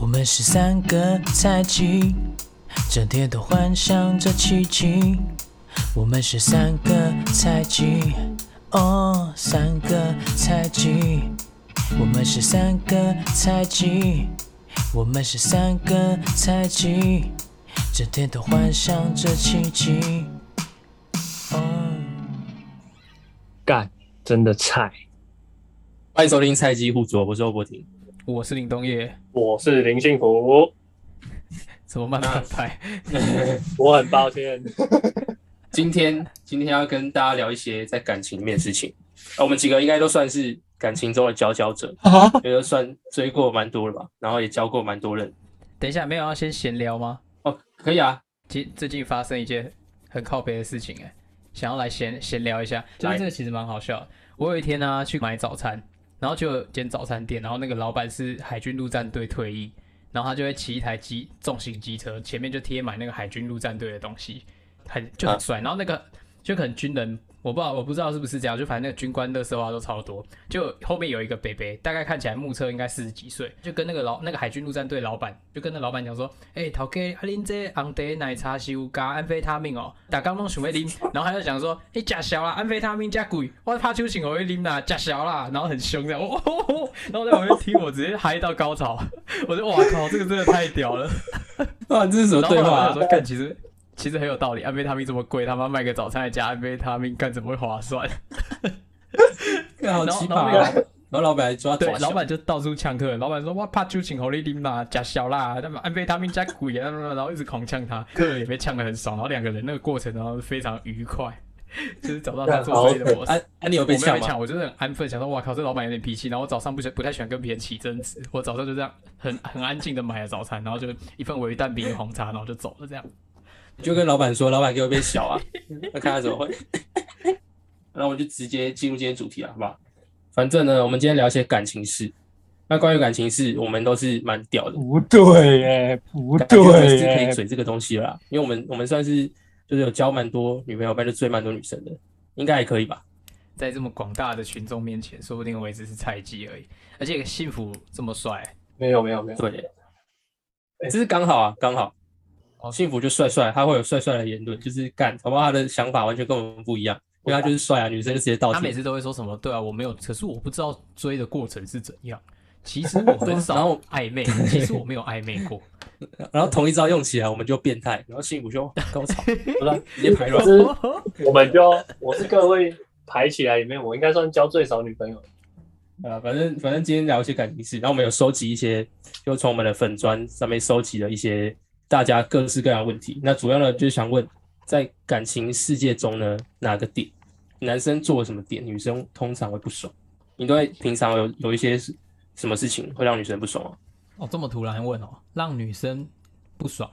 我们是三个菜鸡，整天都幻想着奇迹。我们是三个菜鸡，哦，三个菜鸡。我们是三个菜鸡，我们是三个菜鸡，整天都幻想着奇迹。哦，干，真的菜。欢迎收听菜鸡互啄，我是欧博婷。我是林东业，我是林幸福，怎么慢半拍？我很抱歉。今天今天要跟大家聊一些在感情里面的事情。啊，我们几个应该都算是感情中的佼佼者，觉得算追过蛮多了吧，然后也教过蛮多人。等一下，没有要先闲聊吗？哦，可以啊，最最近发生一件很靠北的事情、哎，想要来闲闲聊一下，就是来这个其实蛮好笑的。我有一天呢、去买早餐，然后就有间早餐店，然后那个老板是海军陆战队退役，然后他就会骑一台机重型机车，前面就贴满那个海军陆战队的东西，很就很帅。然后那个就可能军人，我不知道我不知道是不是这样，就反正那个军官的色话都超多。就后面有一个北北，大概看起来目测应该四十几岁，就跟那个老那个海军陆战队老板，就跟那老板讲说，哎、头家，啊恁这红茶奶茶是有加安非他命哦，大家拢想要林，然后他就讲说，哎、假小啦，安非他命加鬼，我怕酒醒我会啉啦，假小啦，然后很凶这样，哦哦哦，然后在旁边听我直接嗨到高潮，我就哇靠，这个真的太屌了。啊，这是什么对话、啊？然后后来我说，干，其实其实很有道理，安非他命这么贵，他妈卖个早餐还加安非他命，干怎么会划算？干好奇葩、然后老板还抓对老板就到处呛客人，老板说：“我怕酒请红利丁啦，加小啦，他们安非他命加贵啊，然后一直狂呛他，客人也被呛得很爽，然后两个人那个过程然后非常愉快，就是找到他做生意的模式。啊啊，你有我被呛吗？没有被呛，我就是很安分，想说哇靠，这老板有点脾气。然后我早上不喜不太喜欢跟别人起争执，我早上就这样很很安静的买了早餐，然后就一份微蛋饼红茶，然后就走了这样。就跟老板说，老板给我一杯小啊，那看他怎么会。然后我们就直接进入今天主题了，好不好？反正呢，我们今天聊一些感情事。那关于感情事，我们都是蛮屌的，不对耶，不对是可以耶。嘴这个东西啦，因为我们我们算是就是有交蛮多女朋友，但就追蛮多女生的，应该还可以吧？在这么广大的群众面前，说不定我也只是菜鸡而已。而且幸福这么帅，没有没有没有，对，这是刚好啊，刚好。哦幸福就帅帅，他会有帅帅的言论，就是干，好不好？他的想法完全跟我们不一样，因为他就是帅啊，女生就直接倒贴。他每次都会说什么？对啊，我没有，可是我不知道追的过程是怎样。其实我 很然少后暧昧，其实我没有暧昧过。然后同一招用起来，我们就变态，然后幸福就高潮，不是，直接排卵。是我们就我是各位排起来里面，我应该算交最少女朋友。啊，反正反正今天聊一些感情事，然后我们有收集一些，就从我们的粉砖上面收集了一些大家各式各样的问题。那主要呢，就是想问，在感情世界中呢，哪个点男生做了什么点，女生通常会不爽？你都会平常有有一些是什么事情会让女生不爽啊？哦，这么突然问哦，让女生不爽。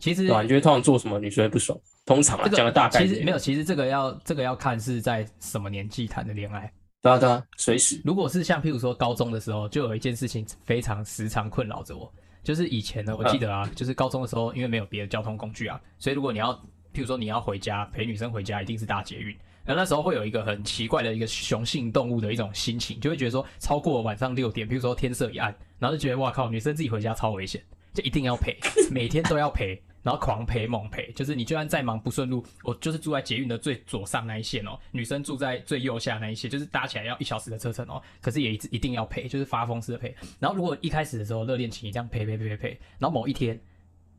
其实对吧？你觉得通常做什么女生会不爽？通常啊，这个讲个大概，其实没有，其实这个要这个要看是在什么年纪谈的恋爱。对啊对啊，随时如果是像譬如说高中的时候，就有一件事情非常时常困扰着我，就是以前呢，我记得啊，就是高中的时候，因为没有别的交通工具啊，所以如果你要，譬如说你要回家陪女生回家，一定是搭捷运。然后那时候会有一个很奇怪的一个雄性动物的一种心情，就会觉得说，超过晚上六点，譬如说天色一暗，然后就觉得哇靠，女生自己回家超危险，就一定要陪，每天都要陪，然后狂陪猛陪，就是你就算再忙不顺路，我就是住在捷运的最左上那一线哦，女生住在最右下那一线，就是搭起来要一小时的车程哦，可是也一一定要陪，就是发疯似的陪。然后如果一开始的时候热恋期你这样陪陪陪陪陪，然后某一天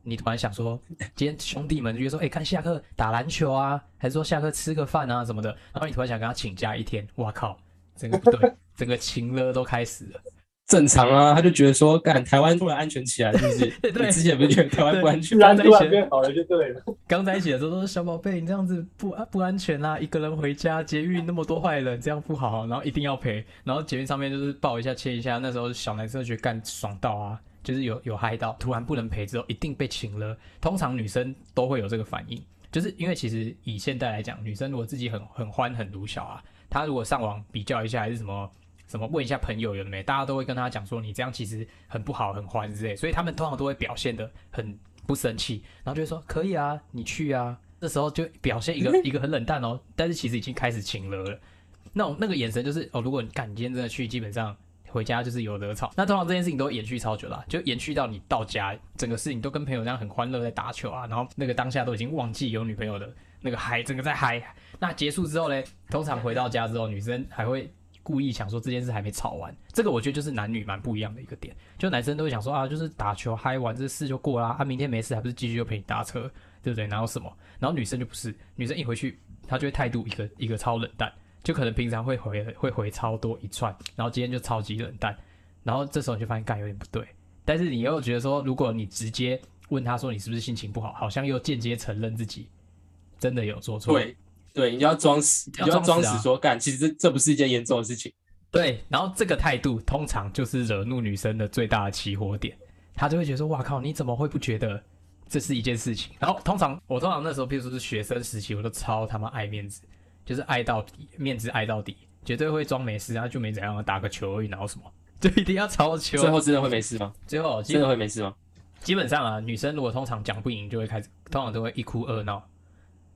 你突然想说，今天兄弟们就约说，哎、看下课打篮球啊，还是说下课吃个饭啊什么的，然后你突然想跟他请假一天，哇靠，整个不对，整个情勒都开始了。正常啊，他就觉得说，干台湾突然安全起来，是不是？对你之前不是觉得台湾不安全刚在一起变好了就对了。刚在一起的时候都说小宝贝，你这样子不不安全啦、一个人回家，捷运那么多坏人，这样不好，然后一定要陪，然后捷运上面就是抱一下亲一下，那时候小男生就觉得干爽到啊，就是有有嗨到，突然不能陪之后一定被请了，通常女生都会有这个反应，就是因为其实以现代来讲，女生如果自己很很欢很鲁小啊，她如果上网比较一下还是什么。什么问一下朋友有没，大家都会跟他讲说你这样其实很不好很欢之类，所以他们通常都会表现的很不生气，然后就会说可以啊，你去啊。这时候就表现一个 一个很冷淡哦，但是其实已经开始请了了。那种那个眼神就是哦，如果你干你今天真的去，基本上回家就是有得吵。那通常这件事情都延续超久啦，就延续到你到家，整个事情都跟朋友这样很欢乐在打球啊，然后那个当下都已经忘记有女朋友的那个嗨，整个在嗨。那结束之后呢，通常回到家之后，女生还会故意想说这件事还没吵完。这个我觉得就是男女蛮不一样的一个点，就男生都会想说啊，就是打球嗨完这事就过啦，啊，明天没事还不是继续就陪你搭车，对不对？哪有什么？然后女生就不是，女生一回去，她就会态度一个一个超冷淡。就可能平常会回会回超多一串，然后今天就超级冷淡，然后这时候你就发现干有点不对，但是你又觉得说，如果你直接问他说你是不是心情不好，好像又间接承认自己真的有做错。对对，你就要装死，你就要装死说干，其实这这不是一件严重的事情。对，然后这个态度通常就是惹怒女生的最大的起火点，她就会觉得说，哇靠，你怎么会不觉得这是一件事情？然后通常我通常那时候，譬如说是学生时期，我都超他妈爱面子。就是爱到底，面子爱到底，绝对会装没事然后，就没怎样，打个球而已，然后什么，就一定要超球。最后真的会没事吗？最后真的会没事吗？基本上啊，女生如果通常讲不赢，就会开始，通常都会一哭二闹。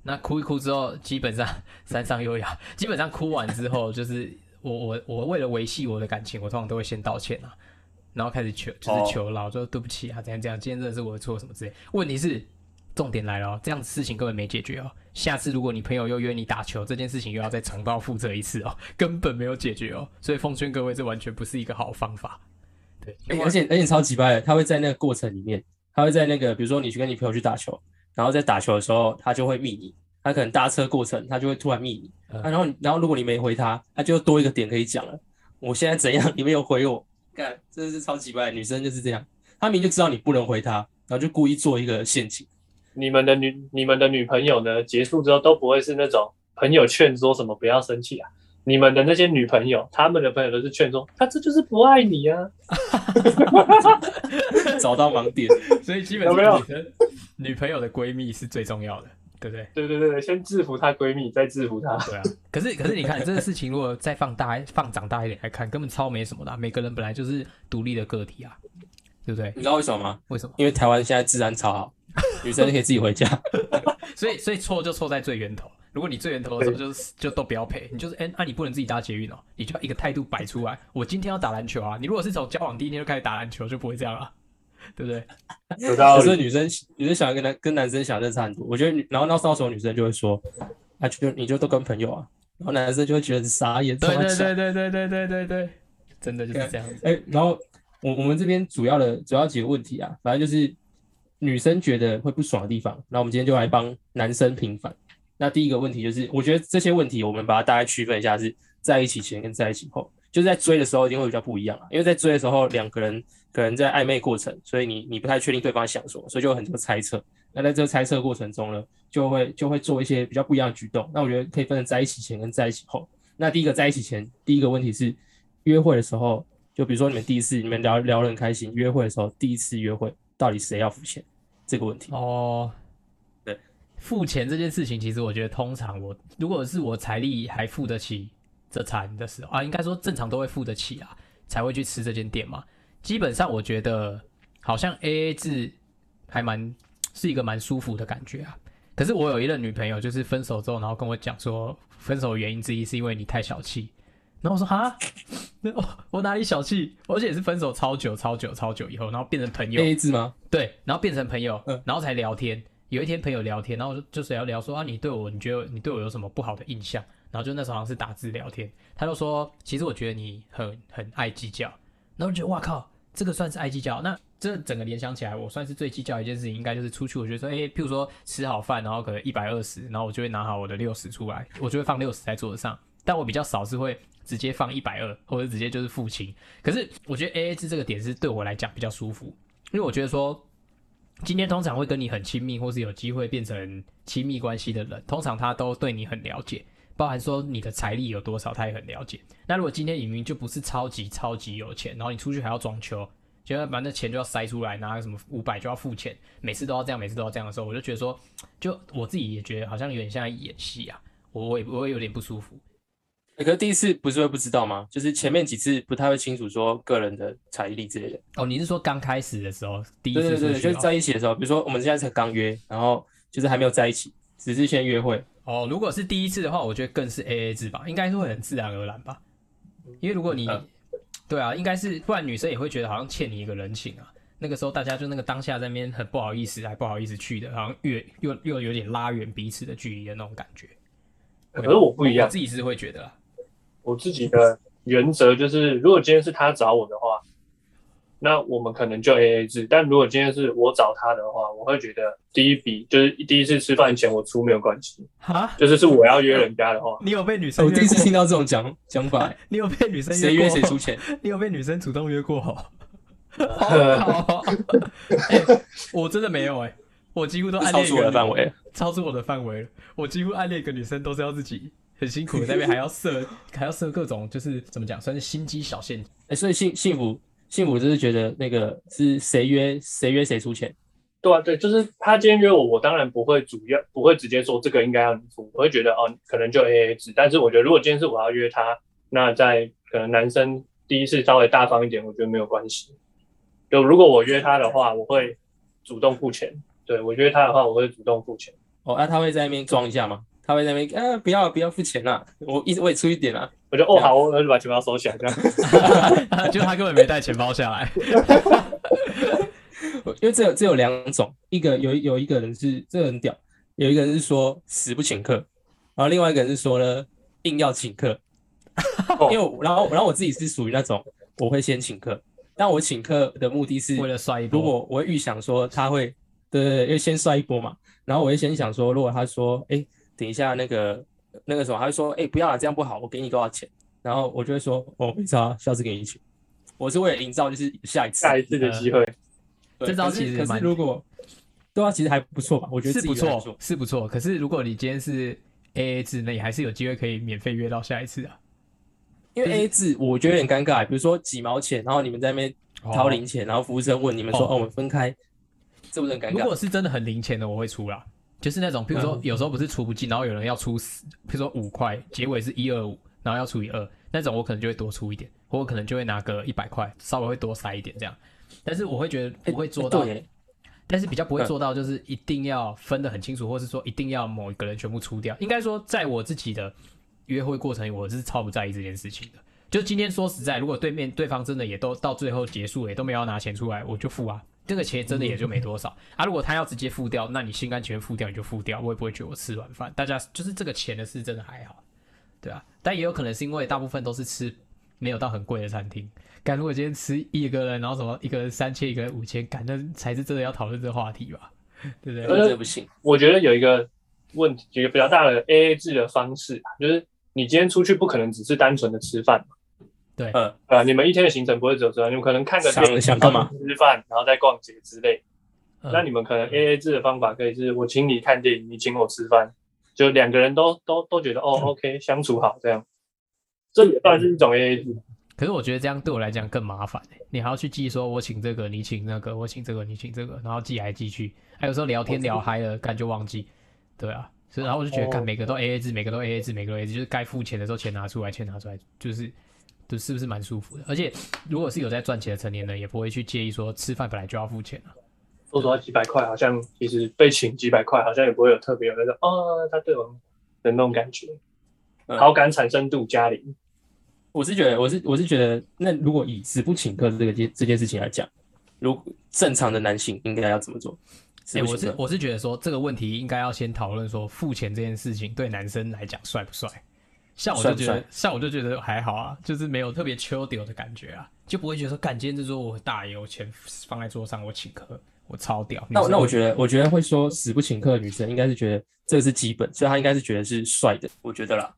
那哭一哭之后，基本上 山上优雅，基本上哭完之后，就是我我我为了维系我的感情，我通常都会先道歉啊，然后开始求就是求饶，说对不起啊，怎样怎样，今天真的是我的错什么之类。问题是。重点来了，这样子事情根本没解决哦。下次如果你朋友又约你打球，这件事情又要再重蹈覆辙一次哦，根本没有解决哦。所以奉劝各位，这完全不是一个好方法。对，而且而且超级掰，他会在那个过程里面，他会在那个比如说你去跟你朋友去打球，然后在打球的时候，他就会密你，他可能搭车过程他就会突然密你，然后然后如果你没回他，他就多一个点可以讲了。我现在怎样，你没有回我，干，真的是超级怪。女生就是这样，他明明就知道你不能回他，然后就故意做一个陷阱。你们的女、你们的女朋友呢？结束之后都不会是那种朋友劝说什么不要生气啊。你们的那些女朋友，他们的朋友都是劝说他这就是不爱你啊。找到盲点，所以基本上女朋友的闺蜜是最重要的，对不对？对对对对，先制服她闺蜜，再制服她。对啊。可是可是你看这个事情，如果再放大、放长大一点来看，根本超没什么的。每个人本来就是独立的个体啊，对不对？你知道为什么吗？为什么？因为台湾现在治安超好。女生可以自己回家，所以所以错就错在最源头。如果你最源头的时候就是就都不要赔，你就是哎，那你不能自己搭捷运哦，你就要一个态度摆出来。我今天要打篮球啊，你如果是从交往第一天就开始打篮球，就不会这样了，对不对？可是女生女生想跟男跟男生想的差很多。我觉得，然后那到时候女生就会说，啊，就你就都跟朋友啊，然后男生就会觉得傻眼。对对对对对对对对对，真的就是这样子。哎，然后我我们这边主要的主要几个问题啊，反正就是。女生觉得会不爽的地方，那我们今天就来帮男生平反。那第一个问题就是，我觉得这些问题我们把它大概区分一下，是在一起前跟在一起后，就是在追的时候一定会比较不一样啊。因为在追的时候，两个人可能在暧昧过程，所以你你不太确定对方想什么，所以就有很多猜测。那在这个猜测过程中呢，就会就会做一些比较不一样的举动。那我觉得可以分成在一起前跟在一起后。那第一个在一起前，第一个问题是约会的时候，就比如说你们第一次你们聊聊得很开心，约会的时候第一次约会。到底谁要付钱这个问题哦？对，付钱这件事情，其实我觉得通常我如果是我财力还付得起这餐的时候啊，应该说正常都会付得起啊，才会去吃这间店嘛。基本上我觉得好像 A A 制还蛮是一个蛮舒服的感觉啊。可是我有一任女朋友，就是分手之后，然后跟我讲说，分手的原因之一是因为你太小气。然后我说哈，我我哪里小气？而且也是分手超久、超久、超久以后，然后变成朋友。A A 制吗？对，然后变成朋友，然后才聊天。有一天朋友聊天，然后就就是要聊说啊，你对我，你觉得你对我有什么不好的印象？然后就那时候好像是打字聊天，他就说，其实我觉得你很很爱计较。然后我觉得哇靠，这个算是爱计较？那这整个联想起来，我算是最计较一件事情，应该就是出去，我觉得说，哎，譬如说吃好饭，然后可能一百二十，然后我就会拿好我的六十出来，我就会放六十在桌子上。但我比较少是会。直接放一百二，或者直接就是付清。可是我觉得 A A 制这个点是对我来讲比较舒服，因为我觉得说，今天通常会跟你很亲密，或是有机会变成亲密关系的人，通常他都对你很了解，包含说你的财力有多少，他也很了解。那如果今天明明就不是超级超级有钱，然后你出去还要装修，就要把那钱就要塞出来，拿什么五百就要付钱，每次都要这样，每次都要这样的时候，我就觉得说，就我自己也觉得好像有点像在演戏啊，我我也我也有点不舒服。可是第一次不是会不知道吗？就是前面几次不太会清楚说个人的财力之类的。哦，你是说刚开始的时候，第一次对对对，就是在一起的时候，比如说我们现在才刚约，然后就是还没有在一起，只是先约会。哦，如果是第一次的话，我觉得更是 A A 制吧，应该是会很自然而然吧。因为如果你对啊，应该是，不然女生也会觉得好像欠你一个人情啊。那个时候大家就那个当下在那边很不好意思，还不好意思去的，好像越又又有点拉远彼此的距离的那种感觉。可是我不一样我，自己是会觉得啦，我自己的原则就是，如果今天是他找我的话，那我们可能就 A A 制。但如果今天是我找他的话，我会觉得第一笔就是第一次吃饭钱我出没有关系，哈，就是是我要约人家的话，你有被女生约我第一次过？听到这种讲讲法，你有被女生谁约？谁出钱。你有被女生主动约过？好呃好，哎我真的没有哎、我几乎都暗超出我的范围，超出我的范围了。我几乎暗恋一个女生都是要自己很辛苦在那边还要设，还要设各种就是怎么讲，算是心机小陷阱。哎、所以幸幸福幸福就是觉得那个是谁约谁约谁出钱，对啊，对，就是他今天约我，我当然不会主要不会直接说这个应该要你付，我会觉得哦，可能就 A A 制。但是我觉得如果今天是我要约他，那在可能男生第一次稍微大方一点，我觉得没有关系。就如果我约他的话，我会主动付钱。对我约他的话，我会主动付钱。哦，那、他会在那边装一下吗？他会在那边啊，不要不要付钱啦，我一我也出一点啦。我就哦好，我就把钱包收起来，这样。就他根本没带钱包下来。因为这有这有两种，一个有有一个人是这个很屌，有一个人是说死不请客，然后另外一个人是说呢硬要请客。哦因为然后然后我自己是属于那种我会先请客，但我请客的目的是为了帅一波，如果我会预想说他会，对对对，因为先帅一波嘛，然后我会先想说，如果他说，哎，等一下那个那个什么，他就说，哎，不要了，这样不好，我给你多少钱，然后我就会说，哦，没差，下次给你钱。我是为了营造就是下一次，下一次的机会，对这招可是可其实蛮是如果对啊，其实还不错吧，我觉得是不错，是不错。可是如果你今天是 A A 制，那你还是有机会可以免费约到下一次啊。因为 A 制我觉得有点尴尬，比如说几毛钱，然后你们在那边掏零钱，然后服务生问你们说，哦哦，我们分开，这不是很尴尬如果？是真的很零钱的，我会出啦。就是那种，譬如说嗯有时候不是出不进，然后有人要出十，譬如说五块，结尾是一二五，然后要除以二，那种我可能就会多出一点，或我可能就会拿个一百块，稍微会多塞一点这样。但是我会觉得不会做到，但是比较不会做到，就是一定要分得很清楚，或是说一定要某一个人全部出掉。应该说，在我自己的约会过程里，我是超不在意这件事情的。就今天说实在，如果对面对方真的也都到最后结束了，也都没有要拿钱出来，我就付啊。这个钱真的也就没多少啊。如果他要直接付掉，那你心甘情愿付掉，你就付掉，我也不会觉得我吃软饭。大家就是这个钱的事，真的还好，对啊。但也有可能是因为大部分都是吃没有到很贵的餐厅。干，如果今天吃一个人，然后什么一个人三千，一个人五千，干，那才是真的要讨论这个话题吧，对不对？这不行。我觉得有一个问题，有一个比较大的 A A 制的方式，就是你今天出去不可能只是单纯的吃饭嘛，对，嗯，啊，你们一天的行程不会只有吃饭，你们可能看个想电影想干嘛？吃饭，然后再逛街之类。嗯。那你们可能 A A 制的方法可以是我请你看电影，你请我吃饭，就两个人都都都觉得哦 OK 相处好这样，这也算是一种 A A 制。可是我觉得这样对我来讲更麻烦、欸、你还要去记说，我请这个，你请那个，我请这个，你请这个，然后记来记去，还有时候聊天聊嗨了，感觉忘记，对啊，所以然后我就觉得，哦。干每个都 A A 制，每个都 A A 制，每个都 A A 制，就是该付钱的时候钱拿出来，钱拿出来，就是就是不是蛮舒服的？而且如果是有在赚钱的成年人，也不会去介意说吃饭本来就要付钱啊。说实话，几百块好像其实被请几百块，好像也不会有特别有那种哦，他对我的那种感觉，嗯好感产生度加零。我是觉得，我是我是觉得，那如果以死不请客这个件这件事情来讲，如正常的男性应该要怎么做？我是我是觉得说这个问题应该要先讨论说付钱这件事情对男生来讲帅不帅。像我就觉得，像我就觉得还好啊，就是没有特别秋丢的感觉啊，就不会觉得说，干今天这桌我大爷，我钱放在桌上，我请客，我超屌。那那我觉得，我觉得会说死不请客的女生，应该是觉得这个是基本，所以她应该是觉得是帅的，我觉得啦。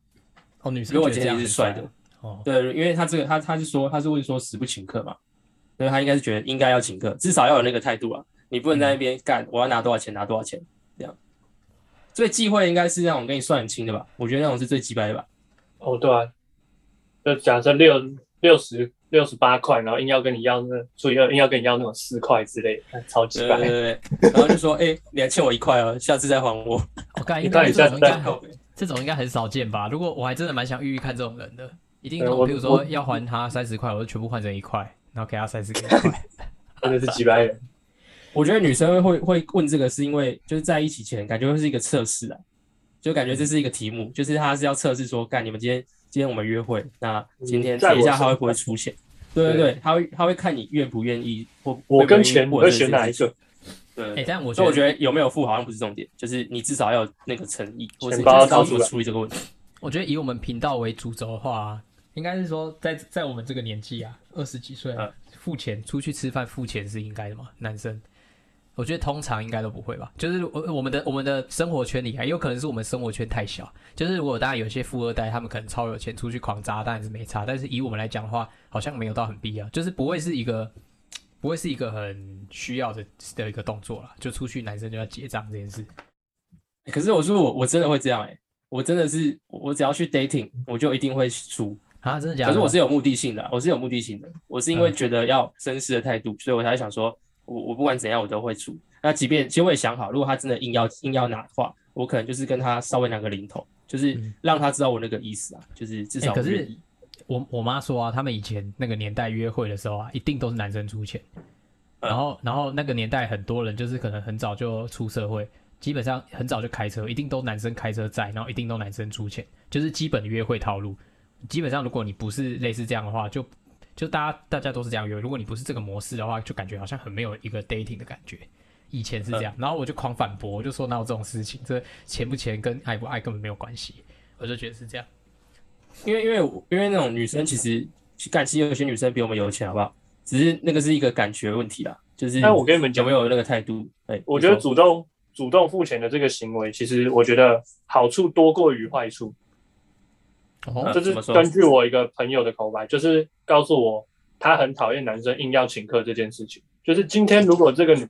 哦，女生如果今天是帅的，哦，对，因为他这个他他是说他是问说死不请客嘛，所以他应该是觉得应该要请客，至少要有那个态度啊，你不能在那边干，我要拿多少钱拿多少钱这样。最忌讳应该是那种跟你算很清的吧，我觉得那种是最鸡掰的吧。哦，对啊，就假设六六十六十八块，然后硬要跟你要那除以二，硬要跟你要那种四块之类的，超级白。对对对对，然后就说，哎、你还欠我一块哦，下次再还我。我干，你应该看你下次再这种应该这种应该很少见吧？如果我还真的蛮想遇遇看这种人的，一定我比如说要还他三十块，我就全部换成一块，然后给他三十块。真的是几百人。我觉得女生会会问这个，是因为就是在一起前感觉会是一个测试啊，就感觉这是一个题目，就是他是要测试说，干你们今天今天我们约会，那今天等一下他会不会出现？对对对，他会他会看你愿不愿意，或我跟钱，你我会选哪一个？对，哎，但我所以我觉得，有没有付好像不是重点，就是你至少要有那个诚意，或者钱包要你知道怎处理这个问题。我觉得以我们频道为主轴的话，应该是说在在我们这个年纪啊，二十几岁啊嗯，付钱出去吃饭付钱是应该的嘛？男生，我觉得通常应该都不会吧。就是我我们的我们的生活圈里，还有可能是我们生活圈太小。就是如果当然有些富二代，他们可能超有钱，出去狂砸当然是没差。但是以我们来讲的话，好像没有到很必要，就是不会是一个不会是一个很需要的的一个动作啦。就出去男生就要结账这件事。可是我说我我真的会这样哎、我真的是我只要去 dating，我就一定会输。啊，真的假的？可是我是有目的性的啊，我是有目的性的，我是因为嗯觉得要绅士的态度，所以我才想说，我我不管怎样我都会出。那即便其实我也想好，如果他真的硬要硬要拿的话，我可能就是跟他稍微拿个零头，就是嗯让他知道我那个意思啊，就是至少欸可是我。我我妈说啊，他们以前那个年代约会的时候啊，一定都是男生出钱，嗯然后然后那个年代很多人就是可能很早就出社会，基本上很早就开车，一定都男生开车载，然后一定都男生出钱，就是基本的约会套路。基本上如果你不是类似这样的话，就就大家大家都是这样约。如果你不是这个模式的话，就感觉好像很没有一个 dating 的感觉。以前是这嗯样，然后我就狂反驳，我就说哪有这种事情？这钱不钱跟爱不爱根本没有关系。我就觉得是这样。因为因为因为那种女生其实感情有些女生比我们有钱，好不好？只是那个是一个感觉问题啦，就是但我跟你们讲有没有那个态度？哎，我觉得主动主动付钱的这个行为，其实我觉得好处多过于坏处。哦嗯这是根据我一个朋友的口白，就是告诉我她很讨厌男生硬要请客这件事情。就是今天如果这个女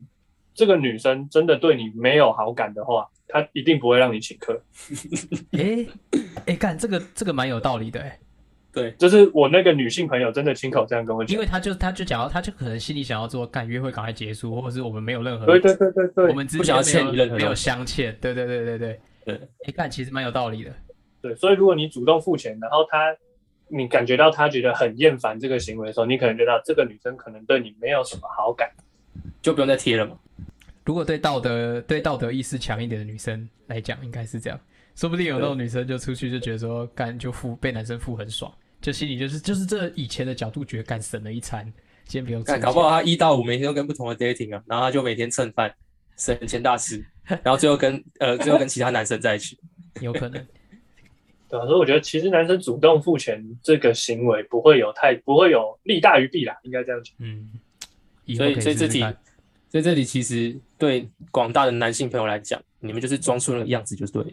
这个女生真的对你没有好感的话，她一定不会让你请客。诶诶，干这个这个蛮有道理的诶，对，就是我那个女性朋友真的亲口这样跟我讲因。为她就她就讲到，她就可能心里想要做干约会赶快结束，或者是我们没有任何，对对对对对我们之不想要间没有没有欠你任何东西相欠，对对对对对，对，诶，干其实蛮有道理的，对，所以如果你主动付钱，然后她你感觉到他觉得很厌烦这个行为的时候，你可能觉得这个女生可能对你没有什么好感。就不用再贴了嘛。如果对道德对道德意识强一点的女生来讲，应该是这样，说不定有那种女生就出去就觉得说干就付被男生付很爽，就心里就是就是这以前的角度觉得干省了一餐，今天不用吃看，搞不好他一到五每天都跟不同的 dating 啊，然后他就每天蹭饭，省钱大师，然后最后跟呃最后跟其他男生在一起。有可能。对啊，所以我觉得其实男生主动付钱这个行为不会有太不会有利大于弊啦，应该这样讲。嗯，所以可所以所以这里其实对广大的男性朋友来讲，你们就是装出那个样子就对了，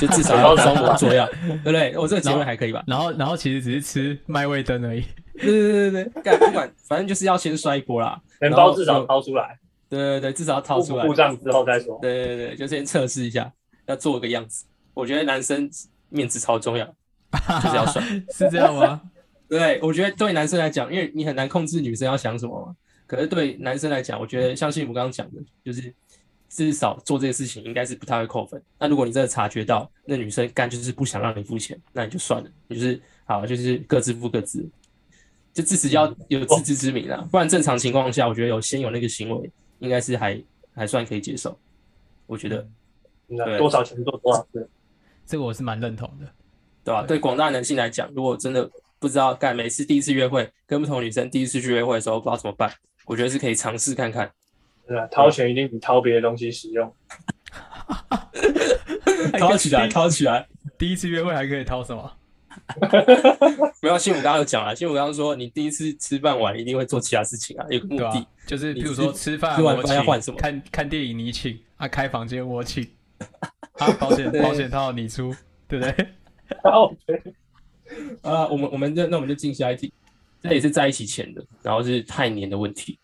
就至少要装模作样，对不对？我这个结论还可以吧？然后然后其实只是吃麦味登而已。对对对对，干不管，反正就是要先摔一波啦。钱然后包至少掏出来，对对对，至少要掏出来付不。付账之后再说。对对对，就先测试一下，要做个样子。我觉得男生面子超重要，就是要帅。是这样吗？对，我觉得对男生来讲，因为你很难控制女生要想什么嘛。可是对男生来讲，我觉得像幸福刚刚讲的，就是至少做这个事情应该是不太会扣分。那如果你真的察觉到那女生干就是不想让你付钱，那你就算了，你就是好，就是各自付各自，就至少要有自知之明啦。不然正常情况下，我觉得有先有那个行为，应该是还还算可以接受。我觉得，对那多少钱做多少事。这个我是蛮认同的。对吧、对广大男性来讲，如果真的不知道干每次第一次约会跟不同女生第一次去约会的时候不知道怎么办，我觉得是可以尝试看看。对啊，掏钱一定比掏别的东西实用。掏起来，掏起来！第一次约会还可以掏什么？没有，幸福刚刚有讲了，幸福刚刚说你第一次吃饭完一定会做其他事情啊，有个目的。就是你譬如说吃吃饭吃完我请饭要换什么看看电影你请，啊开房间我请，啊保险保险套你出，对不对？哦，啊，我们我们就那我们就进下一题，这也是在一起前的，然后是太黏的问题。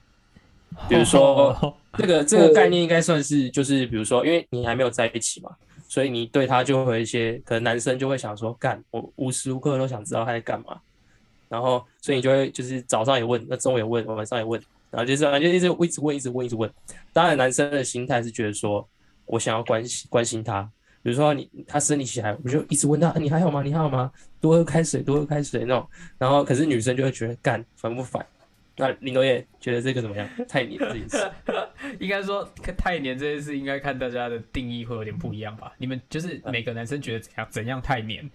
比如说 这个这个概念应该算是就是比如说，因为你还没有在一起嘛，所以你对他就会有一些可能男生就会想说，干我无时无刻都想知道他在干嘛，然后所以你就会就是早上也问，那中午也问，晚上也问，然后就是就一直一直问，一直问，一直问。当然，男生的心态是觉得说我想要关心关心他，比如说你他生理期来，我就一直问他你还好吗？你还好吗？多喝开水，多喝开水那种。然后可是女生就会觉得干烦不烦？那林多叶觉得这个怎么样？太黏这件事。应该说太黏这件事，应该看大家的定义会有点不一样吧？你们就是每个男生觉得怎样怎样太黏，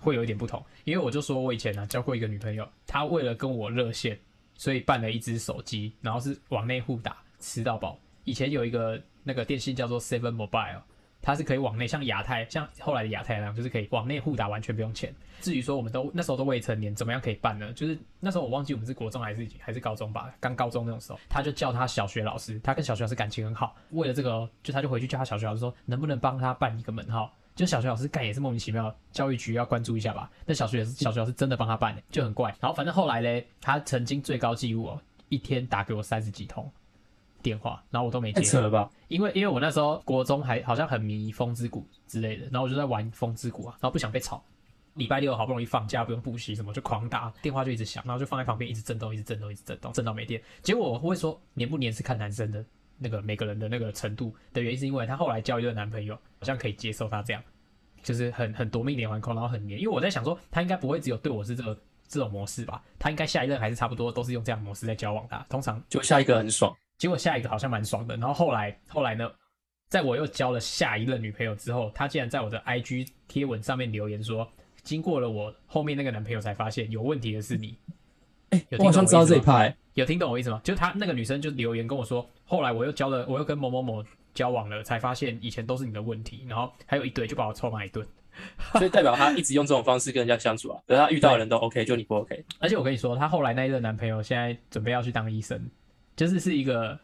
会有一点不同。因为我就说我以前啊交过一个女朋友，她为了跟我热线，所以办了一只手机，然后是往内互打，吃到饱。以前有一个那个电信叫做 Seven Mobile，它是可以往内像亚太，像后来的亚太那样，就是可以往内互打，完全不用钱。至于说我们都那时候都未成年，怎么样可以办呢？就是那时候我忘记我们是国中还是还是高中吧，刚高中那种时候，他就叫他小学老师，他跟小学老师感情很好，为了这个，就他就回去叫他小学老师说，能不能帮他办一个门号？就小学老师干也是莫名其妙，教育局要关注一下吧。那小学小学老师真的帮他办，就很怪。然后反正后来嘞，他曾经最高纪录哦，一天打给我三十几通电话，然后我都没接。太扯了吧？因为因为我那时候国中还好像很迷风之谷之类的，然后我就在玩风之谷啊，然后不想被吵。礼拜六好不容易放假，不用补习什么，就狂打电话就一直响，然后就放在旁边一直震动，一直震动，一直震动，震到没电。结果我会说黏不黏是看男生的那个每个人的那个程度的原因，是因为他后来交一个男朋友，好像可以接受他这样，就是很很夺命连环扣，然后很黏。因为我在想说，他应该不会只有对我是这个这种模式吧？他应该下一任还是差不多都是用这样模式在交往的。通常就下一个很爽，结果下一个好像蛮爽的。然后后来后来呢，在我又交了下一任女朋友之后，她竟然在我的 IG 贴文上面留言说。经过了我后面那个男朋友才发现有问题的是你，哎，我好像知道这一派，有听懂我意思吗？就她那个女生就留言跟我说，后来我又交了，我又跟某某某交往了，才发现以前都是你的问题，然后还有一堆就把我臭骂一顿，所以代表她一直用这种方式跟人家相处啊，可是他遇到的人都 OK，就你不 OK。而且我跟你说，她后来那一任男朋友现在准备要去当医生，就是是一个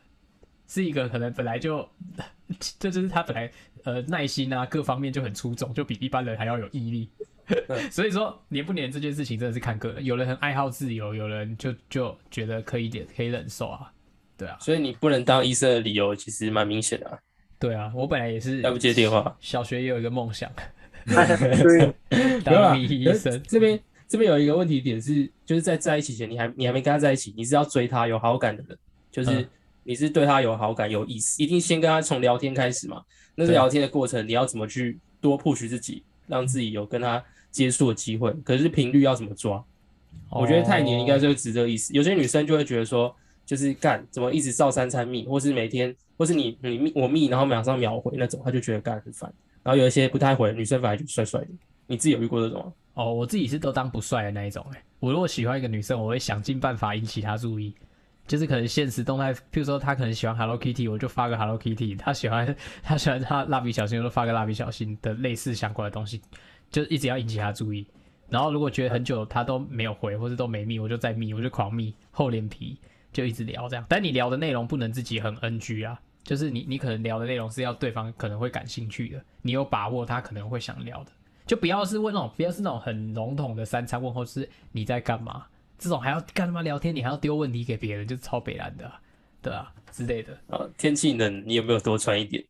是一个可能本来就 这就是他本来呃耐心啊各方面就很出众，就比一般人还要有毅力。所以说黏不黏这件事情真的是看个人，有人很爱好自由，有人就就觉得可以点可以忍受啊，对啊。所以你不能当医生的理由其实蛮明显的。对啊，我本来也是。要不接电话。小学也有一个梦想，当医生。这边这边有一个问题点是，就是在在一起前，你还你还没跟他在一起，你是要追他有好感的人，就是你是对他有好感有意思，一定先跟他从聊天开始嘛。那个聊天的过程，你要怎么去多 push 自己，让自己有跟他。接触的机会，可是频率要怎么抓？我觉得太黏应该就是指这个意思。有些女生就会觉得说，就是干怎么一直照三餐密，或是每天，或是你你密我密，然后马上秒回那种，她就觉得干很烦。然后有一些不太回女生，反而就帅帅的。你自己有遇过这种吗？哦，我自己是都当不帅的那一种。哎，我如果喜欢一个女生，我会想尽办法引起她注意，就是可能现实动态，譬如说他可能喜欢 Hello Kitty，我就发个 Hello Kitty；他喜欢他喜欢他蜡笔小新，我就发个蜡笔小新的类似相关的东西。就一直要引起他注意，然后如果觉得很久他都没有回，或者都没密，我就再密，我就狂密，厚脸皮就一直聊这样。但你聊的内容不能自己很 NG 啊，就是你你可能聊的内容是要对方可能会感兴趣的，你有把握他可能会想聊的，就不要是问那种，不要是那种很笼统的三餐问候，是你在干嘛？这种还要干他妈聊天？你还要丢问题给别人，就是超北蓝的，对啊之类的。啊，天气冷，你有没有多穿一点？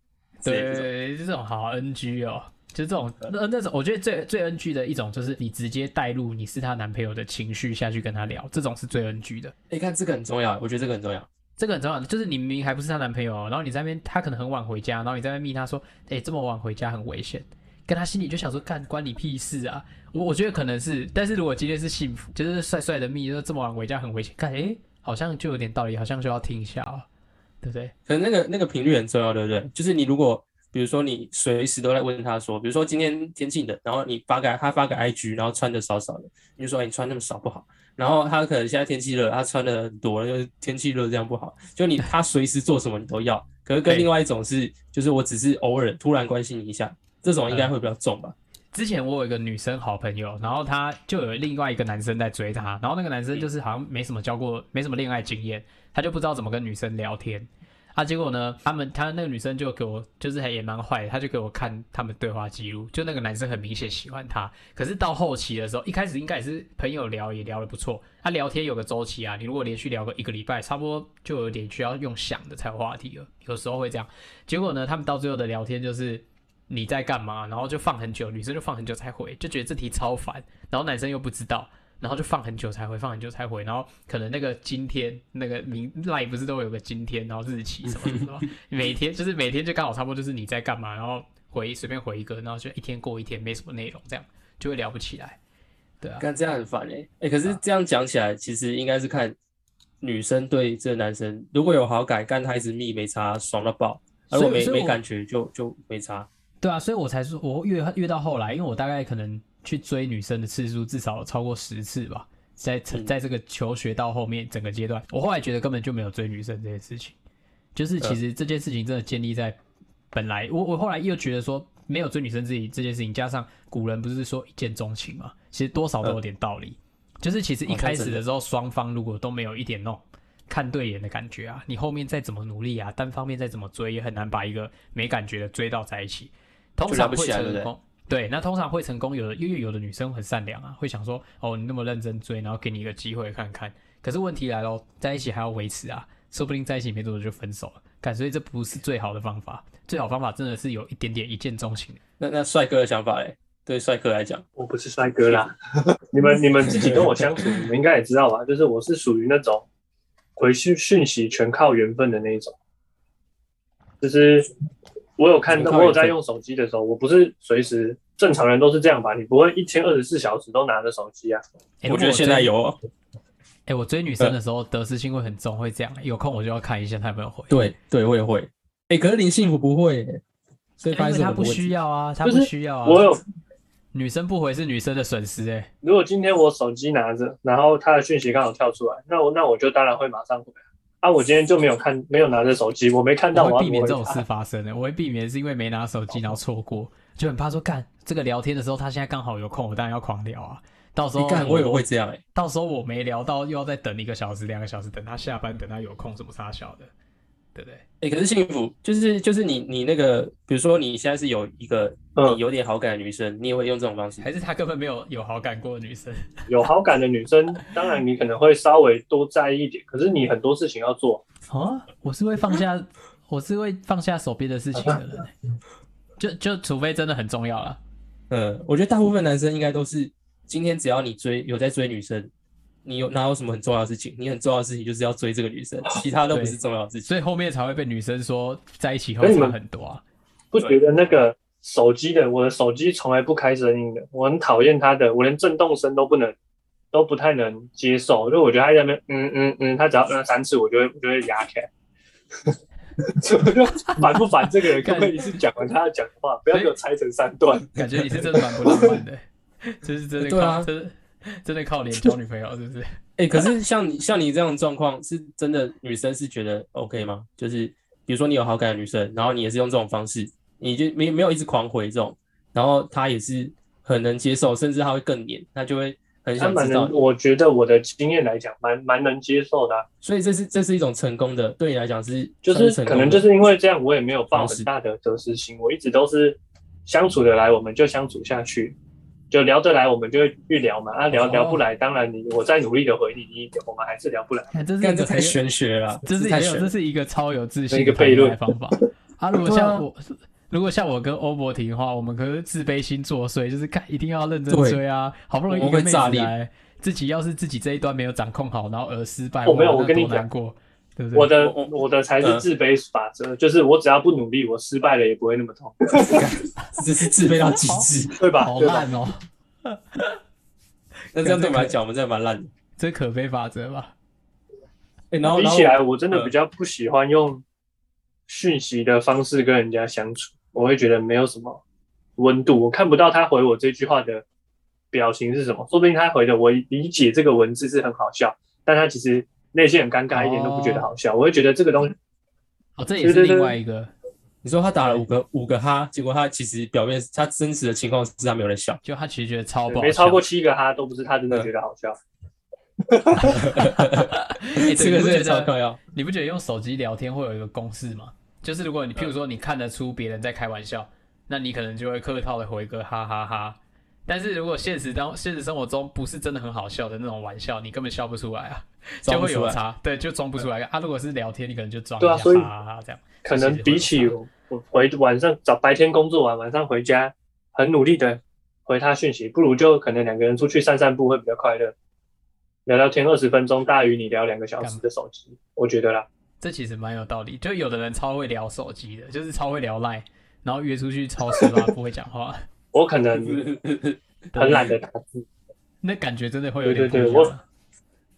对，就这种好 NG 哦。就这种那那种，我觉得最最 NG 的一种，就是你直接带入你是她男朋友的情绪下去跟她聊，这种是最 NG 的。你看这个很重要，我觉得这个很重要，这个很重要。就是你明明还不是她男朋友，然后你在那边，她可能很晚回家，然后你在那边密她说，哎，这么晚回家很危险，跟她心里就想说，干关你屁事啊！我我觉得可能是，但是如果今天是幸福，就是帅帅的密，说这么晚回家很危险，看，哎，好像就有点道理，好像就要听一下哦，对不对？可能那个那个频率很重要，对不对？就是你如果。比如说你随时都在问他说，比如说今天天气冷，然后你发个他发个 IG，然后穿的少少的，你就说你穿那么少不好。然后他可能现在天气热，他穿的很多，就是天气热这样不好。就你 他随时做什么你都要，可是跟另外一种是，就是我只是偶尔突然关心你一下，这种应该会比较重吧。之前我有一个女生好朋友，然后她就有另外一个男生在追她，然后那个男生就是好像没什么交过，没什么恋爱经验，他就不知道怎么跟女生聊天。啊，结果呢？他们他那个女生就给我，就是还也蛮坏的，他就给我看他们对话记录，就那个男生很明显喜欢她，可是到后期的时候，一开始应该也是朋友聊，也聊得不错。他聊天有个周期啊，你如果连续聊个一个礼拜，差不多就有点需要用想的才有话题了，有时候会这样。结果呢，他们到最后的聊天就是你在干嘛，然后就放很久，女生就放很久才回，就觉得这题超烦，然后男生又不知道。然后就放很久才回，放很久才回，然后可能那个今天那个明赖不是都有个今天，然后日期什么什么，每天就是每天就刚好差不多就是你在干嘛，然后回随便回一个，然后就一天过一天没什么内容，这样就会聊不起来。对啊，但这样很烦哎哎，可是这样讲起来，其实应该是看女生对这个男生如果有好感，干他一直密没差，爽到爆；如果没没感觉，就就没差。对啊，所以我才说我越越到后来，因为我大概可能。去追女生的次数至少超过十次吧，在在这个求学到后面整个阶段，我后来觉得根本就没有追女生这件事情，就是其实这件事情真的建立在本来我我后来又觉得说没有追女生这这件事情，加上古人不是说一见钟情嘛，其实多少都有点道理。就是其实一开始的时候，双方如果都没有一点那种看对眼的感觉啊，你后面再怎么努力啊，单方面再怎么追，也很难把一个没感觉的追到在一起。通常会成功，对，那通常会成功。有的因为有的女生很善良啊，会想说，哦，你那么认真追，然后给你一个机会看看。可是问题来了，在一起还要维持啊，说不定在一起没多久就分手了。感所以这不是最好的方法，最好方法真的是有一点点一见钟情。那那帅哥的想法嘞？对帅哥来讲，我不是帅哥啦。你们你们自己跟我相处，你们应该也知道吧？就是我是属于那种回讯讯息全靠缘分的那一种。就是我有看到，我有在用手机的时候，我不是随时正常人都是这样吧？你不会一天二十四小时都拿着手机啊？我觉得现在有。哎，我追女生的时候得失心会很重，会这样。有空我就要看一下她有没有回。对对，我也会。哎，可是林幸福不会，所以发现他不需要啊，他不需要啊。我有。女生不回是女生的损失哎。如果今天我手机拿着，然后她的讯息刚好跳出来，那我那我就当然会马上回。啊，我今天就没有看，没有拿着手机，我没看到。我会避免这种事发生的，我会避免是因为没拿手机然后错过，就很怕说干这个聊天的时候他现在刚好有空，我当然要狂聊啊。到时候干我也会这样哎，到时候我没聊到又要再等一个小时两个小时，等他下班，等他有空，怎么啥小的？对不对？哎，可是幸福就是就是你你那个，比如说你现在是有一个你有点好感的女生，你也会用这种方式？还是他根本没有有好感过的女生？有好感的女生，当然你可能会稍微多在意一点。可是你很多事情要做啊，我是会放下，我是会放下手边的事情的人。就就除非真的很重要了。嗯，我觉得大部分男生应该都是今天只要你追有在追女生。你有哪有什么很重要的事情？你很重要的事情就是要追这个女生，其他都不是重要的事情。所以后面才会被女生说在一起后差很多啊。不觉得那个手机的，我的手机从来不开声音的，我很讨厌它的，我连震动声都不能，都不太能接受。因为我觉得它在那边，嗯嗯嗯，它只要摁三次，我就会我 就会压开。我就烦不烦这个人？可不可以是讲完他要讲的话，不要给我拆成三段？感觉你是真的蛮不浪漫的，这是真的，对啊，真的。真的靠脸交女朋友是不是？哎，可是像你像你这样的状况，是真的女生是觉得 OK 吗？就是比如说你有好感的女生，然后你也是用这种方式，你就没没有一直狂回这种，然后她也是很能接受，甚至她会更黏，她就会很想知道。我觉得我的经验来讲，蛮蛮能接受的。所以这是这是一种成功的，对你来讲是就是可能就是因为这样，我也没有抱很大的得失心，我一直都是相处的来，我们就相处下去。就聊得来，我们就会去聊嘛。啊，聊聊不来，当然你我再努力的回你，你我们还是聊不来。这是这太玄学了，这是太这是一个超有自信一个悖论方法。啊，如果像我，如果像我跟欧博婷的话，我们可是自卑心作祟，就是看一定要认真追啊，好不容易一个妹子来，自己要是自己这一端没有掌控好，然后而失败，我没有，我跟你讲过。我的我的才是自卑法则，就是我只要不努力，我失败了也不会那么痛。这是自卑到极致，对吧？好烂哦。那这样对我们来讲，我们真的蛮烂的。这可悲法则吧？哎，然后比起来，我真的比较不喜欢用讯息的方式跟人家相处，我会觉得没有什么温度，我看不到他回我这句话的表情是什么。说不定他回的我理解这个文字是很好笑，但他其实。内心很尴尬，一点都不觉得好笑。我会觉得这个东西，哦，这也是另外一个。你说他打了五个五个哈，结果他其实表面他真实的情况是他没有人笑，就他其实觉得超爆没超过七个哈，都不是他真的觉得好笑。这个是超重要。你不觉得用手机聊天会有一个公式吗？就是如果你譬如说你看得出别人在开玩笑，那你可能就会客套的回个哈哈哈。但是如果现实当现实生活中不是真的很好笑的那种玩笑，你根本笑不出来啊，就会有差。对，就装不出来啊。如果是聊天，你可能就装一下，哈哈这样。可能比起我回晚上早白天工作完，晚上回家很努力的回他讯息，不如就可能两个人出去散散步会比较快乐，聊聊天二十分钟大于你聊两个小时的手机，我觉得啦。这其实蛮有道理，就有的人超会聊手机的，就是超会聊赖，然后约出去超时嘛，不会讲话。我可能 很懒得打字，那感觉真的会有点对对我，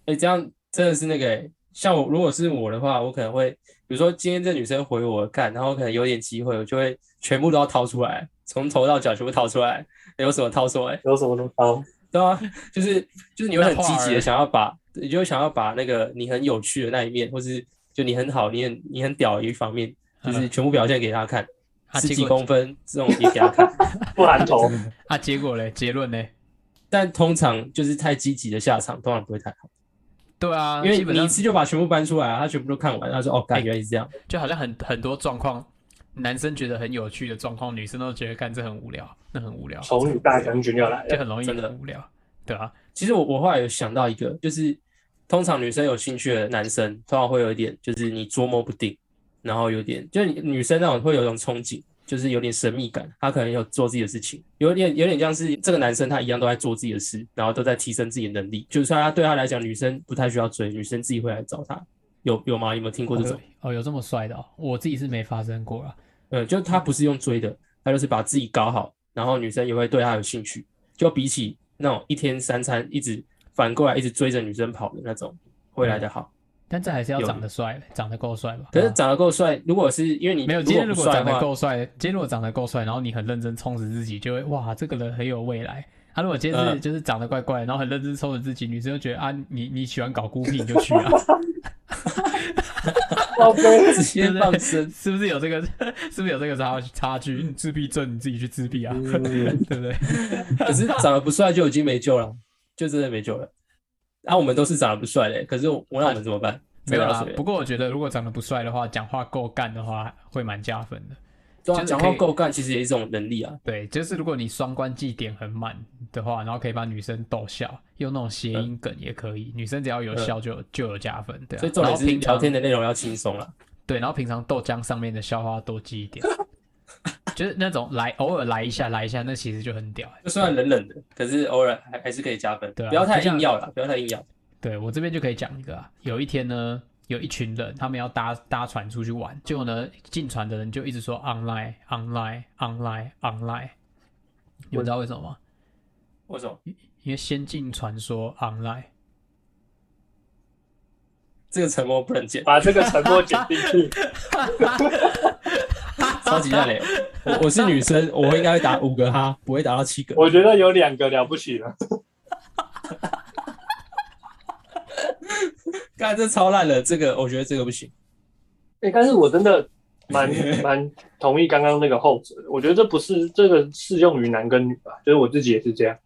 哎，这样真的是那个，像我如果是我的话，我可能会，比如说今天这女生回我看，然后可能有点机会，我就会全部都要掏出来，从头到脚全部掏出来，有什么掏出来，有什么都掏。对啊，就是就是你会很积极的想要把，你就会想要把那个你很有趣的那一面，或是就你很好，你很你很屌的一方面，就是嗯。全部表现给他看，十几公分这种也给他看。不含头，啊，结果嘞，结论嘞，但通常就是太积极的下场，通常不会太好，对啊，因为你一次就把全部搬出来啊，他全部都看完，他说哦，哎感原来是这样，就好像很很多状况，男生觉得很有趣的状况，女生都觉得干这很无聊，那很无聊，丑女大将军要来了。就很容易真的。很无聊，对啊，其实我我后来有想到一个，就是通常女生有兴趣的男生，通常会有一点就是你捉摸不定，然后有点就是女生那种会有一种憧憬，就是有点神秘感，她可能有做自己的事情，有点有点像是这个男生他一样都在做自己的事，然后都在提升自己的能力，就是他对他来讲，女生不太需要追，女生自己会来找他，有有吗？有没有听过这种？哦，有这么帅的、哦，我自己是没发生过啊。嗯，就他不是用追的，他就是把自己搞好，然后女生也会对他有兴趣。就比起那种一天三餐一直反过来一直追着女生跑的那种，会来得好。但这还是要有长得帅，长得够帅吧？可是啊长得够帅，如果是因为你没有，今天如果长得够帅，今天如果长得够帅，然后你很认真充实自己，就会哇，这个人很有未来。他、如果今天是、嗯就是长得怪怪，然后很认真充实自己，女生就觉得啊，你你喜欢搞孤僻，你就去啊，直接对不对放生。是不是有这个？是不是有这个差差距？你自闭症你自己去自闭啊，对不对？可是长得不帅就已经没救了，就真的没救了。啊，我们都是长得不帅的，可是我我让我们怎么办？没有啦不过我觉得如果长得不帅的话，讲话够干的话，会蛮加分的。对啊，讲话够干，其实也是一种能力啊。对，就是如果你双关记点很满的话，然后可以把女生逗笑，用那种谐音梗也可以，女生只要有笑就有就有加分，对啊。所以重点是然后平常聊天的内容要轻松了。对，然后平常豆浆上面的笑话多记一点，就是那种来偶尔来一下来一下，那其实就很屌、欸。就虽然冷冷的，可是偶尔还还是可以加分。对啊不要太硬要了，不要太硬要。对我这边就可以讲一个啊，有一天呢，有一群人他们要搭搭船出去玩，结果呢进船的人就一直说 online online online online，你们知道为什么吗？为什么？因为仙境传说 online。这个沉默不能剪，把这个沉默剪进去。超级烂嘞！我我是女生，我应该会打五个哈，不会打到七个。我觉得有两个了不起了。刚才这超烂了，这个我觉得这个不行。哎、但是我真的蛮 蛮同意刚刚那个后者。我觉得这不是这个适用于男跟女吧，就是我自己也是这样。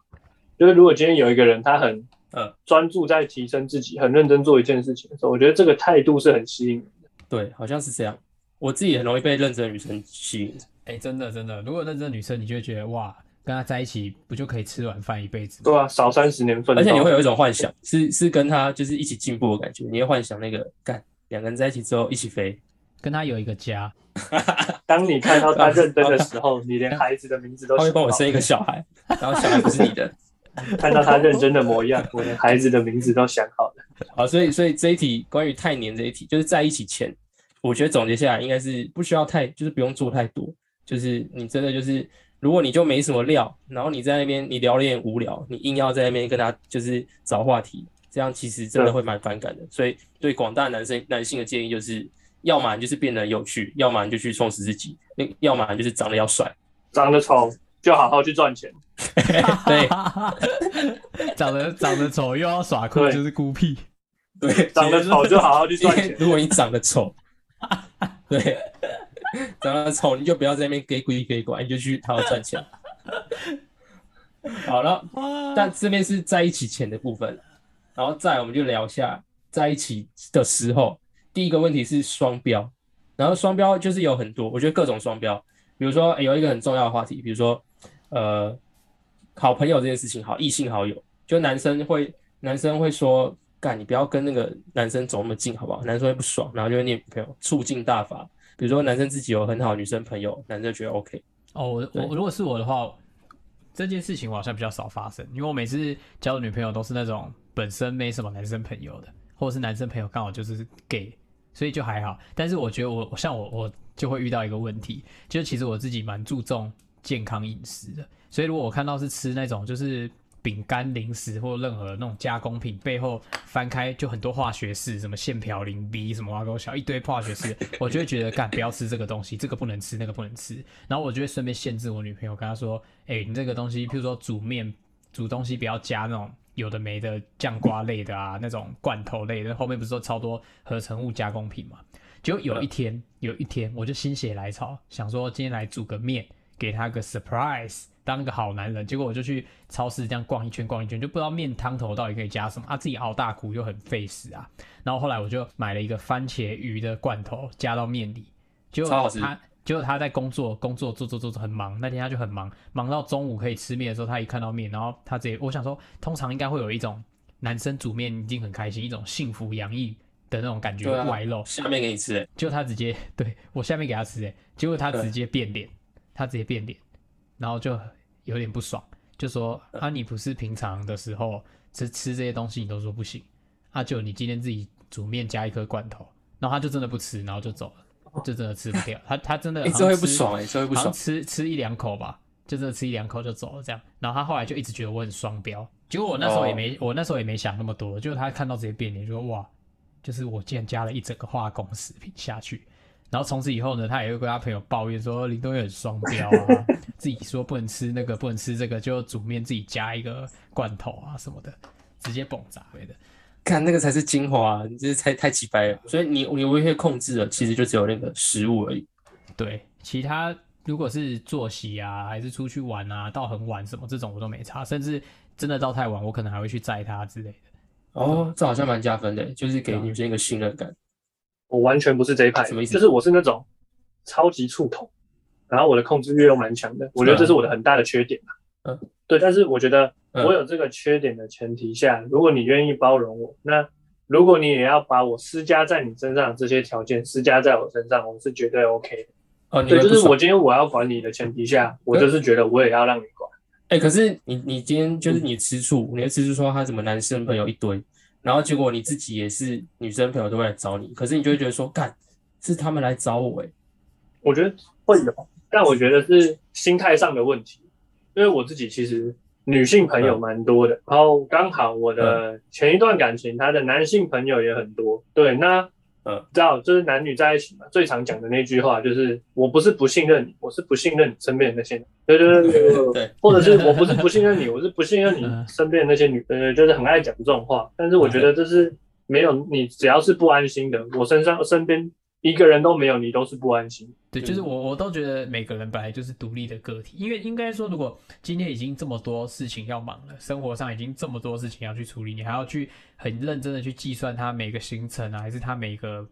就是如果今天有一个人他很嗯专注在提升自己，很认真做一件事情的时候，我觉得这个态度是很吸引人的。对，好像是这样。我自己也很容易被认真的女生吸引。哎、真的真的，如果认真的女生，你就会觉得哇，跟她在一起不就可以吃软饭一辈子吗？对啊、少三十年份，而且你会有一种幻想，是是跟她就是一起进步的感觉。你会幻想那个干两个人在一起之后一起飞，跟她有一个家，当你看到她认真的时候，你连孩子的名字都他会帮我生一个小孩，然后小孩不是你的。看到他认真的模样，我连孩子的名字都想好了。好，所以所以这一题关于太黏这一题，就是在一起前，我觉得总结下来应该是不需要太，就是不用做太多，就是你真的就是，如果你就没什么料，然后你在那边你聊得有点无聊，你硬要在那边跟他就是找话题，这样其实真的会蛮反感的。所以对广大男生男性的建议就是，要么你就是变得有趣，要么你就去充实自己，那要么就是长得要帅。长得丑就好好去赚钱。对长得长得丑又要耍酷，就是孤僻。对，长得丑就好好去赚钱。如果你长得丑，对，长得丑你就不要在那边给鬼给拐，你就去好好赚钱。好了，但这边是在一起前的部分，然后再来我们就聊一下在一起的时候。第一个问题是双标，然后双标就是有很多，我觉得各种双标，比如说、诶有一个很重要的话题，比如说呃好朋友这件事情，好异性好友，就男生会男生会说，干你不要跟那个男生走那么近，好不好？男生会不爽，然后就会念女朋友，促进大法。比如说男生自己有很好的女生朋友，男生就觉得 OK。哦，我我如果是我的话，这件事情我好像比较少发生，因为我每次交的女朋友都是那种本身没什么男生朋友的，或者是男生朋友刚好就是 gay，所以就还好。但是我觉得我像我我就会遇到一个问题，就是其实我自己蛮注重健康饮食的，所以如果我看到是吃那种就是饼干、零食或任何那种加工品，背后翻开就很多化学式，什么线漂零 B 什么挖沟小一堆化学式，我就会觉得干不要吃这个东西，这个不能吃，那个不能吃。然后我就会顺便限制我女朋友，跟她说：“哎、你这个东西，譬如说煮面煮东西不要加那种有的没的酱瓜类的啊，那种罐头类的，后面不是说超多合成物加工品嘛？结果有一天，有一天我就心血来潮，想说今天来煮个面，给她个 surprise，当个好男人。结果我就去超市这样逛一圈，逛一圈，就不知道面汤头到底可以加什么啊，自己熬大苦又很费时啊。然后后来我就买了一个番茄鱼的罐头，加到面里，结果他结果他在工作，工作做做做做很忙，那天他就很忙，忙到中午可以吃面的时候，他一看到面，然后他直接，我想说，通常应该会有一种男生煮面已经很开心，一种幸福洋溢的那种感觉对啊外露，下面给你吃、欸，结果他直接对我下面给他吃哎，结果他直接变脸，他直接变脸，然后就有点不爽，就说啊你不是平常的时候吃吃这些东西你都说不行，啊就你今天自己煮面加一颗罐头，然后他就真的不吃，然后就走了，就真的吃不掉，他他真的哎、这会不爽哎、这会不爽。吃吃一两口吧，就真的吃一两口就走了这样。然后他后来就一直觉得我很双标，结果我那时候也没，我那时候也没想那么多，就是他看到这些变脸，就说哇，就是我竟然加了一整个化工食品下去。然后从此以后呢，他也会跟他朋友抱怨说林东岳很双标啊，自己说不能吃那个，不能吃这个，就煮面自己加一个罐头啊什么的，直接蹦砸对的。看那个才是精华、你这是太太鸡掰了。所以你你唯一会控制的，其实就只有那个食物而已。对，其他如果是作息啊，还是出去玩啊，到很晚什么这种我都没差，甚至真的到太晚，我可能还会去载他之类的。哦，这好像蛮加分的，就是给女生一个信任感。我完全不是这一派，什么意思就是我是那种超级触痛，然后我的控制欲又蛮强的，我觉得这是我的很大的缺点啊嗯，对，但是我觉得嗯我有这个缺点的前提下，如果你愿意包容我，那如果你也要把我施加在你身上的这些条件施加在我身上，我是绝对 OK 的。哦，你对，就是我今天我要管你的前提下，我就是觉得我也要让你管。哎、可是你你今天就是你吃醋，你的吃醋说他什么男生朋友一堆，然后结果你自己也是女生朋友都会来找你，可是你就会觉得说，干是他们来找我哎、我觉得会有，但我觉得是心态上的问题，因为我自己其实女性朋友蛮多的，然后刚好我的前一段感情，他的男性朋友也很多。对，那嗯知道就是男女在一起嘛，最常讲的那句话就是我不是不信任你，我是不信任你身边的那些人。对对对对对，或者是我不是不信任你，我是不信任你嗯身边的那些女，呃，就是很爱讲这种话。但是我觉得这是没有你，只要是不安心的，我身上身边一个人都没有，你都是不安心。对，就是我我都觉得每个人本来就是独立的个体，因为应该说，如果今天已经这么多事情要忙了，生活上已经这么多事情要去处理，你还要去很认真的去计算他每个行程啊，还是他每个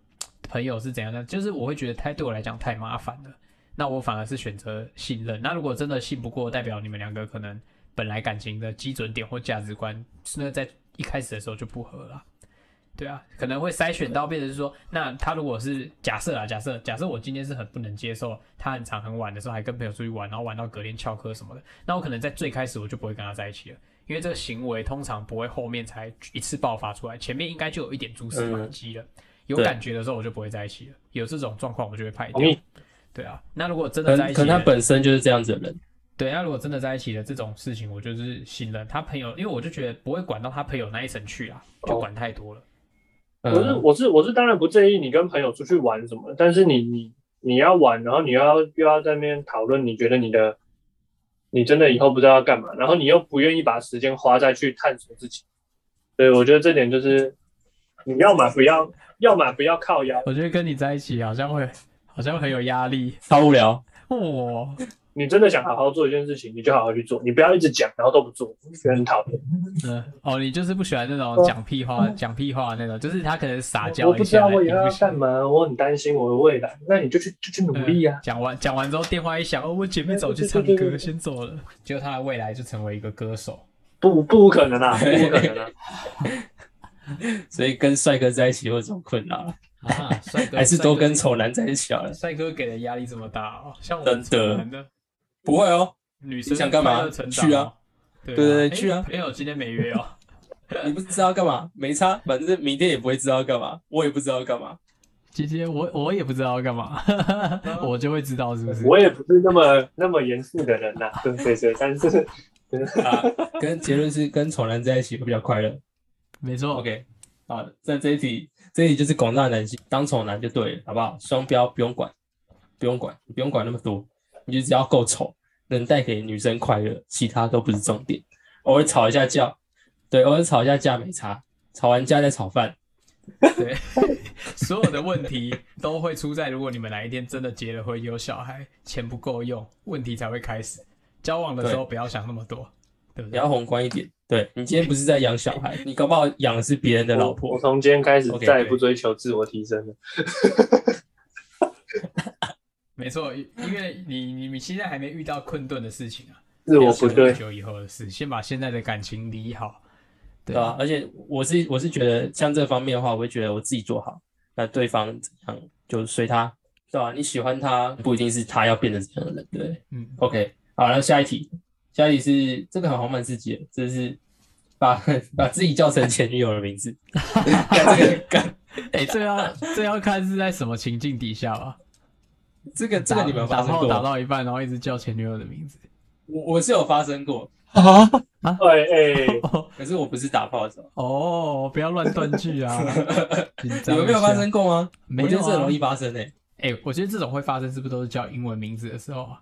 朋友是怎样的，就是我会觉得太对我来讲太麻烦了。那我反而是选择信任。那如果真的信不过，代表你们两个可能本来感情的基准点或价值观，那在一开始的时候就不合了。对啊，可能会筛选到变成是说，那他如果是假设啊，假设假设我今天是很不能接受他很长很晚的时候还跟朋友出去玩，然后玩到隔天翘课什么的，那我可能在最开始我就不会跟他在一起了，因为这个行为通常不会后面才一次爆发出来，前面应该就有一点蛛丝马迹了，有感觉的时候我就不会在一起了，有这种状况我就会派掉。对啊，那如果真的在一起可能他，本身就是这样子的人。对，那如果真的在一起的这种事情，我就是信任他朋友，因为我就觉得不会管到他朋友那一层去啊，就管太多了。我是嗯，我是我是当然不建议你跟朋友出去玩什么，但是你你你要玩，然后你要又要在那边讨论，你觉得你的你真的以后不知道要干嘛，然后你又不愿意把时间花在去探索自己，对我觉得这点就是你要嘛不要，要么不要靠腰，我觉得跟你在一起好像会好像很有压力超无聊。哦。你真的想好好做一件事情，你就好好去做，你不要一直讲然后都不做，我觉得很讨厌。嗯，哦，你就是不喜欢那种讲屁话、讲屁话那种，就是他可能撒娇一下，我不知道我以后要你不行干嘛，我很担心我的未来，那你就去就去努力啊嗯。讲完讲完之后，电话一响，哦，我姐妹走去唱歌，先走了。结果他的未来就成为一个歌手。不不可能啊，不可能啊！所以跟帅哥在一起会有这种困扰，啊，帅哥还是多跟丑丑男在一起好了。帅哥给的压力这么大哦，像我们真的丑男的不会哦，女生想干嘛去啊哦？对对对去啊朋友今天没约哦。你不知道干嘛，没差，反正明天也不会知道干嘛，我也不知道干嘛。姐姐我我也不知道要干嘛，我就会知道是不是？我也不是那么那么严肃的人呐、对对对，但是啊，跟结论是跟丑男在一起会比较快乐。没错 OK，好，在这一题，这一题就是广大男性当丑男就对了，好不好？双标不用管，不用管，你不用管那么多，你就只要够丑，能带给女生快乐，其他都不是重点。偶尔吵一下架，对，偶尔吵一下架没差，吵完架再炒饭。对，所有的问题都会出在如果你们哪一天真的结了婚有小孩，钱不够用，问题才会开始。交往的时候不要想那么多，对不对？你要宏观一点。对你今天不是在养小孩，你搞不好养的是别人的老婆我婆。从今天开始再也不追求自我提升了。没错，因因为你你你现在还没遇到困顿的事情啊，是我不对很，久以后的事，先把现在的感情理好。对对啊，而且我是我是觉得像这方面的话，我会觉得我自己做好，那对方怎样就随他，对吧、你喜欢他，不一定是他要变成怎样的人，对。嗯，OK，好，那下一题，下一题是这个很豪蛮自己的，这是把把自己叫成前女友的名字，干这个干哎、这要这要看是在什么情境底下吧。这个这个你们有打生过？打到一半，然后一直叫前女友的名字。我我是有发生过，对，哎，可是我不是打炮的时候，哦，不要乱断句啊！紧你张们没有发生过吗？没有啊我觉得这很容易发生诶、哎、我觉得这种会发生，是不是都是叫英文名字的时候啊？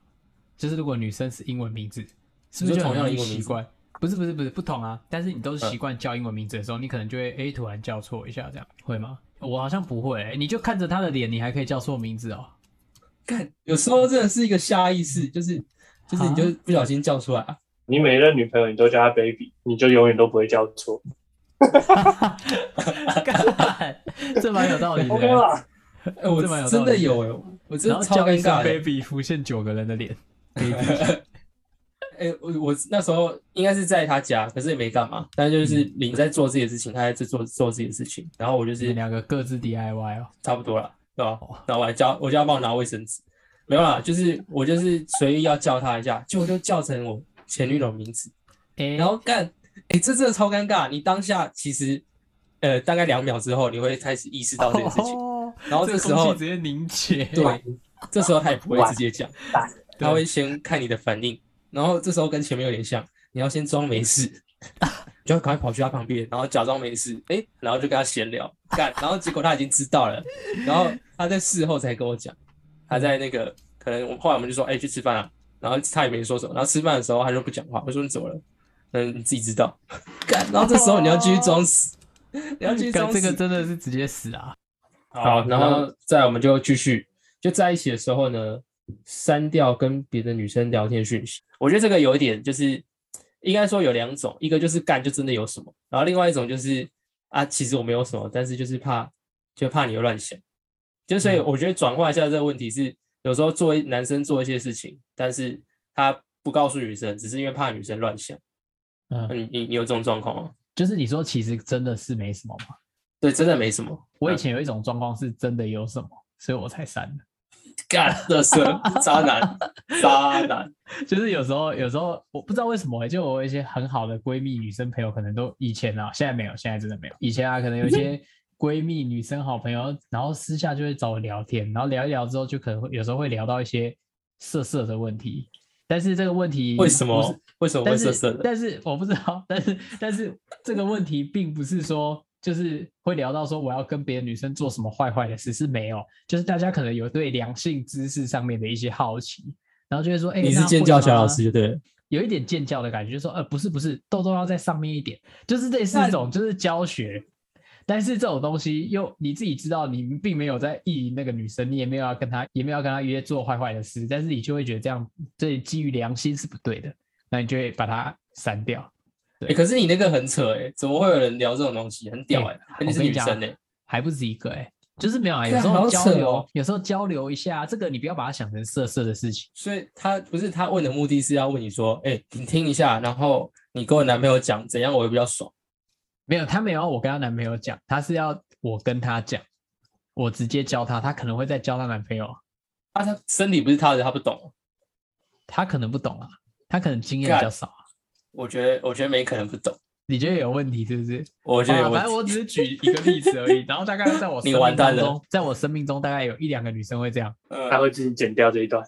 就是如果女生是英文名字，是不是就同样的习惯？不是不是不是不同啊，但是你都是习惯叫英文名字的时候，你可能就会哎、突然叫错一下，这样会吗？我好像不会、欸你就看着他的脸，你还可以叫错名字哦。干，有时候真的是一个下意识，就是就是你就不小心叫出来啊。你每任女朋友你都叫她 baby，你就永远都不会叫错。干这蛮有道理的、OK 吧？哎、我这蛮有道理的真的有哎、我真的超尴尬的。baby，浮现九个人的脸。哎、我我那时候应该是在他家，可是也没干嘛，但是就是你在做自己的事情，他在做做自己的事情，然后我就是两个各自 DIY 哦。差不多了，对吧后我还叫我就要帮我拿卫生纸，没有啦，就是我就是随意要叫他一下，结果就叫成我前女友名字，哎、然后干，哎、这真的超尴尬。你当下其实呃大概两秒之后，你会开始意识到这件事情，哦，然后这这时候直接凝结。对，这时候他也不会直接讲，他对会先看你的反应，然后这时候跟前面有点像，你要先装没事，你就赶快跑去他旁边，然后假装没事，哎、然后就跟他闲聊，干，然后结果他已经知道了，然后他在事后才跟我讲，他在那个可能我后来我们就说，哎、去吃饭啊，然后他也没说什么，然后吃饭的时候他就不讲话，我说你怎么了？嗯，你自己知道，干，然后这时候你要继续装死，你要继续装死，这个真的是直接死啊！好，然后再我们就继续，就在一起的时候呢，删掉跟别的女生聊天讯息。我觉得这个有一点就是，应该说有两种，一个就是干就真的有什么，然后另外一种就是啊，其实我没有什么，但是就是怕，就怕你又乱想。就所以我觉得转化一下这个问题是，有时候作为男生做一些事情，但是他不告诉女生，只是因为怕女生乱想。嗯你你你有这种状况吗？就是你说其实真的是没什么嘛。对，真的没什么。我以前有一种状况是真的有什么，所以我才删的。干的色渣男，渣男。就是有时候，有时候我不知道为什么、欸，就我有一些很好的闺蜜女生朋友，可能都以前啊，现在没有，现在真的没有。以前啊，可能有一些 闺蜜女生好朋友，然后私下就会找我聊天，然后聊一聊之后，就可能会有时候会聊到一些色色的问题。但是这个问题为什么？为什么会色色的？但是我不知道，但是但是这个问题并不是说就是会聊到说我要跟别的女生做什么坏坏的事，是没有，就是大家可能有对良性知识上面的一些好奇，然后就会说，哎、你是尖叫小老师就对了。有一点建教的感觉，就说呃不是不是，痘痘要在上面一点，就是这是一种就是教学。但是这种东西又你自己知道，你并没有在意淫那个女生，你也没有要跟她，也没有要跟她约做坏坏的事，但是你就会觉得这样，这基于良心是不对的，那你就会把它删掉。哎、可是你那个很扯哎、怎么会有人聊这种东西？很屌哎、哎而且是女生哎、还不止一个哎、就是没有啊，有时候交流，哦有时候交流一下，这个你不要把它想成色色的事情。所以他不是他问的目的是要问你说，哎、你听一下，然后你跟我男朋友讲怎样我会比较爽。没有，他没有我跟她男朋友讲，他是要我跟他讲，我直接教他，他可能会再教她男朋友，啊，他身体不是他的，他不懂。他可能不懂啊，他可能经验比较少啊。我觉得，我觉得没可能不懂。你觉得有问题是不是？我觉得有问好啦反正我。只是举一个例子而已，然后大概在我 你生完蛋了命中，在我生命中大概有一两个女生会这样。呃，她会自己剪掉这一段。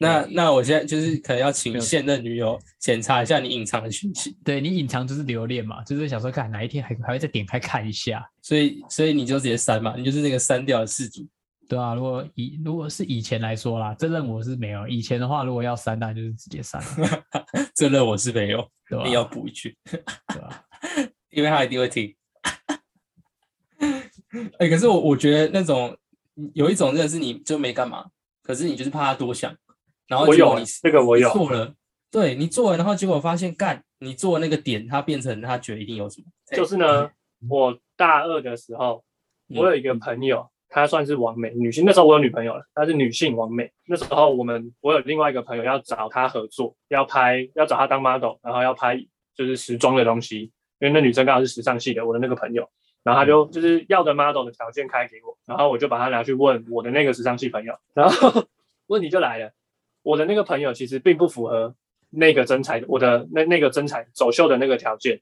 那那我现在就是可能要没请现任女友检查一下你隐藏的讯息，对你隐藏就是留恋嘛，就是想说看哪一天还还会再点开看一下。所以所以你就直接删嘛，你就是那个删掉的事主。对啊，如果以如果是以前来说啦，这任我是没有。以前的话，如果要删，当然就是直接删了，这任我是没有，对吧？硬要补一句，对吧？因为他一定会听。哎、可是我我觉得那种有一种真的是你就没干嘛，可是你就是怕他多想，然后我有结果你你这个我有，做了，对你做了，然后结果发现干你做那个点，他变成他觉得一定有什么，就是呢，我大二的时候，嗯我有一个朋友，她算是完美女性，那时候我有女朋友了，她是女性完美。那时候我们我有另外一个朋友要找她合作，要拍要找她当 model，然后要拍就是时装的东西，因为那女生刚好是时尚系的，我的那个朋友，然后他就就是要的 model 的条件开给我，然后我就把它拿去问我的那个时尚系朋友，然后 问题就来了，我的那个朋友其实并不符合那个真彩我的那那个真彩走秀的那个条件。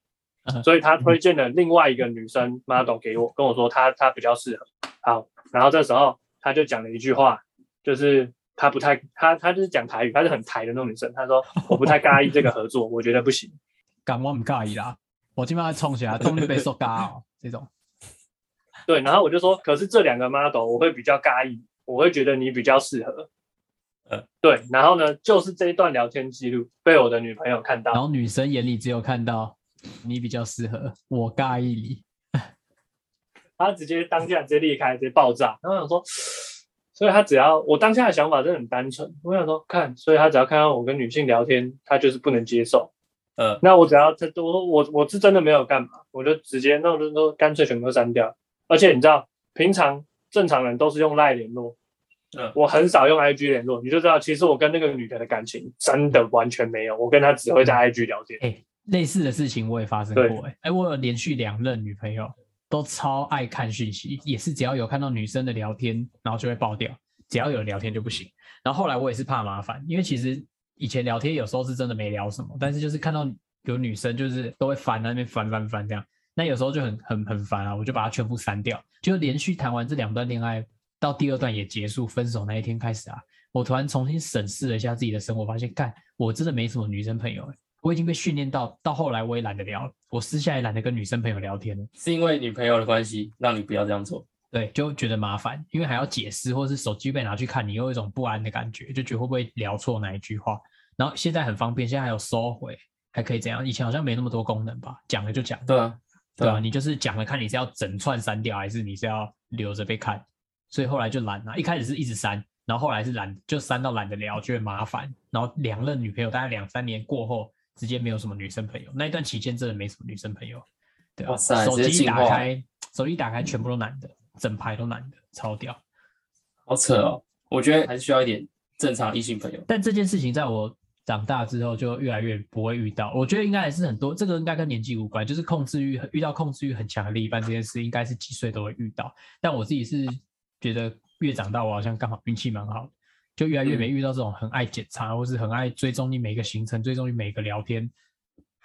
所以他推荐了另外一个女生 model 给我，跟我说她她比较适合。好，然后这时候他就讲了一句话，就是他不太他他就是讲台语，他是很台的那种女生。他说 我不太介意这个合作，我觉得不行。干我唔介意啦，我基本上冲起来，动力被受嘎哦，这种。对，然后我就说，可是这两个 model 我会比较介意，我会觉得你比较适合。呃，对，然后呢，就是这一段聊天记录被我的女朋友看到，然后女生眼里只有看到你比较适合，我介意你。他直接当下直接裂开，直接爆炸。然后我想说，所以他只要我当下的想法真的很单纯，我想说看，所以他只要看到我跟女性聊天，他就是不能接受。嗯，那我只要他我说我我是真的没有干嘛，我就直接那我就说干脆全部都删掉。而且你知道，平常正常人都是用赖联络，嗯我很少用 IG 联络，你就知道其实我跟那个女的的感情真的完全没有，我跟她只会在 IG 聊天。哎、类似的事情我也发生对过、哎，哎，我有连续两任女朋友都超爱看讯息，也是只要有看到女生的聊天，然后就会爆掉，只要有聊天就不行。然后后来我也是怕麻烦，因为其实以前聊天有时候是真的没聊什么，但是就是看到有女生就是都会翻那边翻翻翻这样，那有时候就很很很烦啊，我就把它全部删掉。就连续谈完这两段恋爱，到第二段也结束，分手那一天开始啊，我突然重新审视了一下自己的生活，发现干我真的没什么女生朋友、我已经被训练到，到后来我也懒得聊了，我私下也懒得跟女生朋友聊天了。是因为女朋友的关系让你不要这样做。对，就觉得麻烦，因为还要解释，或是手机被拿去看，你又有一种不安的感觉，就觉得会不会聊错哪一句话。然后现在很方便，现在还有收回，还可以怎样？以前好像没那么多功能吧，讲了就讲，对啊，对啊，你就是讲了看你是要整串删掉，还是你是要留着被看。所以后来就懒了、一开始是一直删，然后后来是懒，就删到懒得聊，觉得麻烦。然后两任女朋友大概两三年过后，直接没有什么女生朋友。那一段期间真的没什么女生朋友，对啊，手机直接进化打开，手机打开全部都男的，整排都男的，超屌。好扯哦。我觉得还是需要一点正常异性朋友。但这件事情在我长大之后就越来越不会遇到。我觉得应该还是很多，这个应该跟年纪无关，就是控制欲遇到控制欲很强的另一半这件事，应该是几岁都会遇到。但我自己是觉得越长大，我好像刚好运气蛮好的，就越来越没遇到这种很爱检查，或是很爱追踪你每个行程，追踪你每个聊天，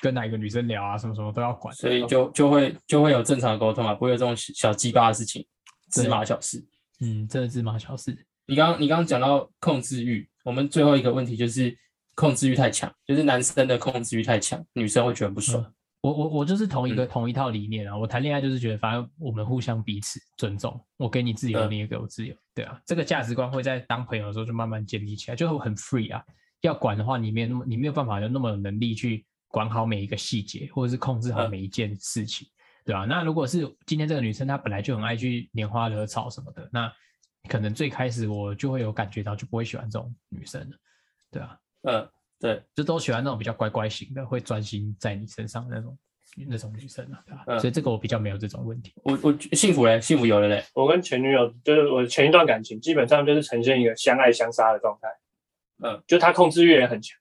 跟哪一个女生聊啊，什么什么都要管。所以就就会就会有正常的沟通啊，不会有这种小鸡巴的事情，芝麻小事。嗯，这是芝麻小事。你刚刚你刚刚讲到控制欲，我们最后一个问题就是控制欲太强，就是男生的控制欲太强，女生会觉得不爽。嗯我我我就是同一个、嗯同一套理念啊。我谈恋爱就是觉得，反正我们互相彼此尊重，我给你自由，嗯你也给我自由，对啊。这个价值观会在当朋友的时候就慢慢建立起来，就会很 free 啊。要管的话，你没有那么你没有办法有那么有能力去管好每一个细节，或者是控制好嗯每一件事情，对吧、那如果是今天这个女生她本来就很爱去拈花惹草什么的，那可能最开始我就会有感觉到，就不会喜欢这种女生了，对啊。嗯，对，就都喜欢那种比较乖乖型的，会专心在你身上那种那种女生啊，对吧？嗯所以这个我比较没有这种问题。我我幸福嘞，幸福有了嘞。我跟前女友就是我前一段感情，基本上就是呈现一个相爱相杀的状态。嗯，就他控制欲也很强，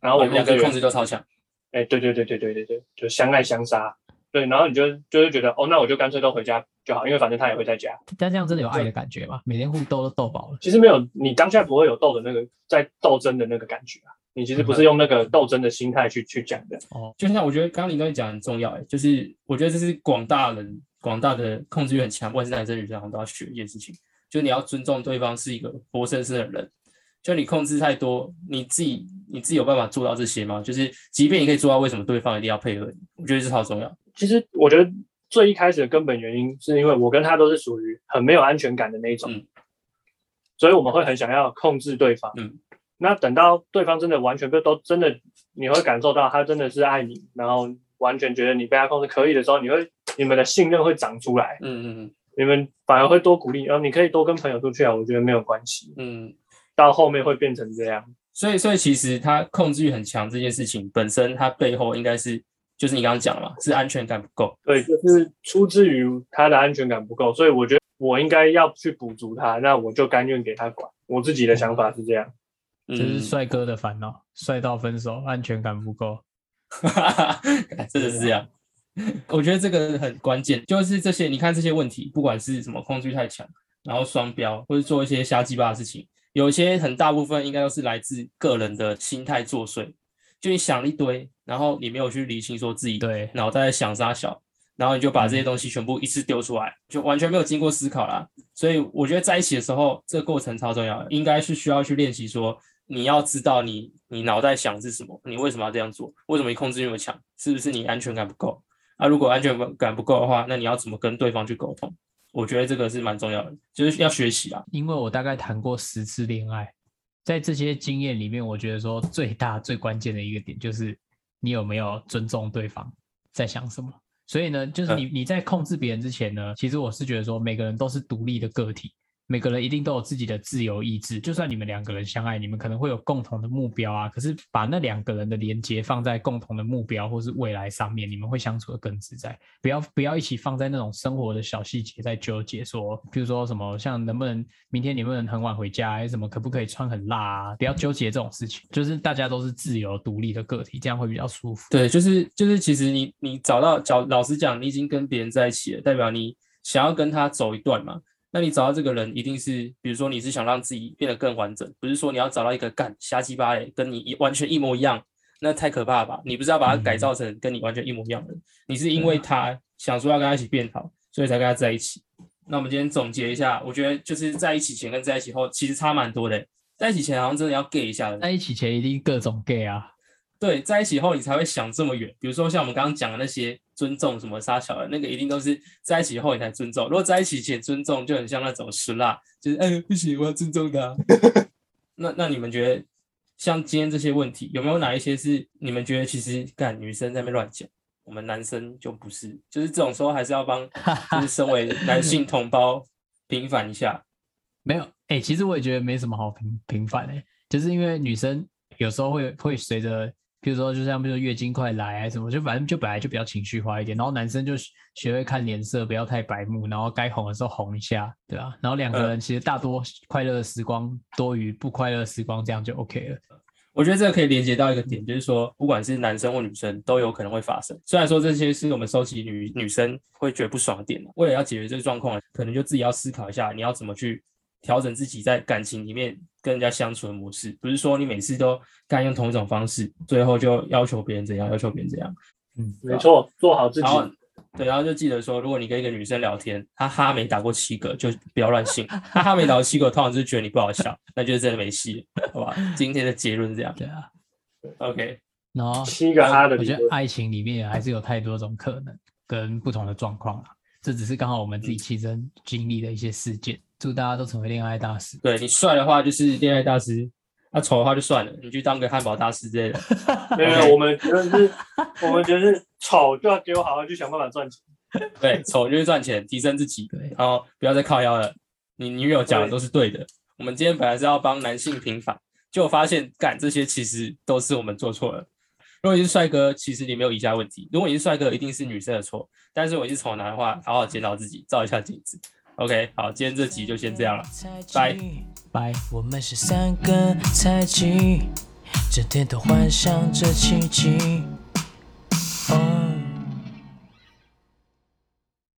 然后我我们两个控制欲控制都超强。哎、对对对对对对对，就相爱相杀。对，然后你就就会觉得，哦，那我就干脆都回家就好，因为反正他也会在家。但这样真的有爱的感觉吗？每天互斗都斗饱了，其实没有，你当下不会有斗的那个在斗争的那个感觉啊。你其实不是用那个斗争的心态去去讲的。哦，就像我觉得刚刚林东西讲很重要，哎，就是我觉得这是广大人广大的控制欲很强，不管是男生女生，好像都要学一件事情，就是你要尊重对方是一个活生生的人。就你控制太多，你自己你自己有办法做到这些吗？就是即便你可以做到，为什么对方一定要配合你？我觉得这超重要。其实我觉得最一开始的根本原因，是因为我跟他都是属于很没有安全感的那一种。嗯所以我们会很想要控制对方。嗯，那等到对方真的完全被都真的，你会感受到他真的是爱你，然后完全觉得你被他控制可以的时候，你会你们的信任会长出来，嗯嗯嗯你们反而会多鼓励，然后你可以多跟朋友出去啊，我觉得没有关系。嗯嗯。到后面会变成这样，所以，所以其实他控制欲很强这件事情本身，它背后应该是就是你刚刚讲了嘛，是安全感不够。对，就是出自于他的安全感不够，所以我觉得我应该要去补足他，那我就甘愿给他管。我自己的想法是这样，嗯这是帅哥的烦恼，帅到分手，安全感不够。真的是这样。我觉得这个很关键，就是这些你看这些问题，不管是什么控制欲太强，然后双标，或者做一些瞎鸡巴的事情，有一些很大部分应该都是来自个人的心态作祟。就你想了一堆，然后你没有去理清说自己对脑袋在想啥小，然后你就把这些东西全部一次丢出来，就完全没有经过思考啦。所以我觉得在一起的时候，这个过程超重要的，应该是需要去练习说，你要知道你你脑袋想是什么，你为什么要这样做，为什么你控制欲那么强，是不是你安全感不够？啊，如果安全感不够的话，那你要怎么跟对方去沟通？我觉得这个是蛮重要的，就是要学习啊。因为我大概谈过十次恋爱，在这些经验里面，我觉得说最大最关键的一个点就是你有没有尊重对方在想什么。所以呢，就是你你在控制别人之前呢，其实我是觉得说每个人都是独立的个体，每个人一定都有自己的自由意志。就算你们两个人相爱，你们可能会有共同的目标啊，可是把那两个人的连接放在共同的目标或是未来上面，你们会相处的更自在。不要不要一起放在那种生活的小细节在纠结说，比如说什么像能不能明天能不能很晚回家，什么可不可以穿很辣啊？不要纠结这种事情，就是大家都是自由独立的个体，这样会比较舒服。对，就是就是，其实你你找到找老实讲，你已经跟别人在一起了，代表你想要跟他走一段嘛。那你找到这个人，一定是比如说你是想让自己变得更完整，不是说你要找到一个干瞎鸡巴嘞，跟你一完全一模一样，那太可怕了吧？你不是要把他改造成跟你完全一模一样的人，你是因为他想说要跟他一起变好，所以才跟他在一起。那我们今天总结一下，我觉得就是在一起前跟在一起后其实差蛮多的。在一起前好像真的要 gay 一下的，在一起前一定各种 gay 啊，对，在一起后你才会想这么远。比如说像我们刚刚讲的那些尊重什么杀小的，那个一定都是在一起后你才尊重。如果在一起前尊重，就很像那种失辣，就是哎不行，我要尊重他。那那你们觉得像今天这些问题，有没有哪一些是你们觉得其实干女生在那边乱讲，我们男生就不是？就是这种时候还是要帮，就是身为男性同胞平反一下。没有，哎、其实我也觉得没什么好平平反的、就是因为女生有时候会会随着，比如说就像比如说月经快来啊什么，就反正就本来就比较情绪化一点，然后男生就学学会看脸色，不要太白目，然后该哄的时候哄一下，对吧、然后两个嗯人其实大多快乐的时光多于不快乐的时光，这样就 OK 了。我觉得这个可以连接到一个点，就是说，不管是男生或女生，都有可能会发生。虽然说这些是我们收集女女生会觉得不爽的点，为了要解决这个状况，可能就自己要思考一下，你要怎么去调整自己在感情里面跟人家相处的模式。不是说你每次都干用同一种方式，最后就要求别人怎样，要求别人怎样。嗯没错，做好自己然。后对，然后就记得说，如果你跟一个女生聊天，她哈没打过七个，就不要乱信。她哈没打过七个，通常就是觉得你不好笑，那就是真的没戏，好吧？今天的结论是这样。对啊，OK，然后七个哈的我觉得爱情里面还是有太多种可能跟不同的状况啦，这只是刚好我们自己亲身经历的一些事件。祝大家都成为恋爱大师。对你帅的话就是恋爱大师，那、丑的话就算了，你去当个汉堡大师之类的。没有，我们觉得是，我们觉得是丑就要给我好好去想办法赚钱。对，丑就是赚钱，提升自己，对然后不要再靠腰了。你女友讲的都是对的。我们今天本来是要帮男性平反，结果发现干这些其实都是我们做错了。如果你是帅哥，其实你没有以下问题；如果你是帅哥，一定是女生的错。但是如果你是丑男的话，好好检讨自己，照一下镜子。OK，好，今天这集就先这样了。拜拜。我们是三个菜鸡，整天都幻想着奇迹。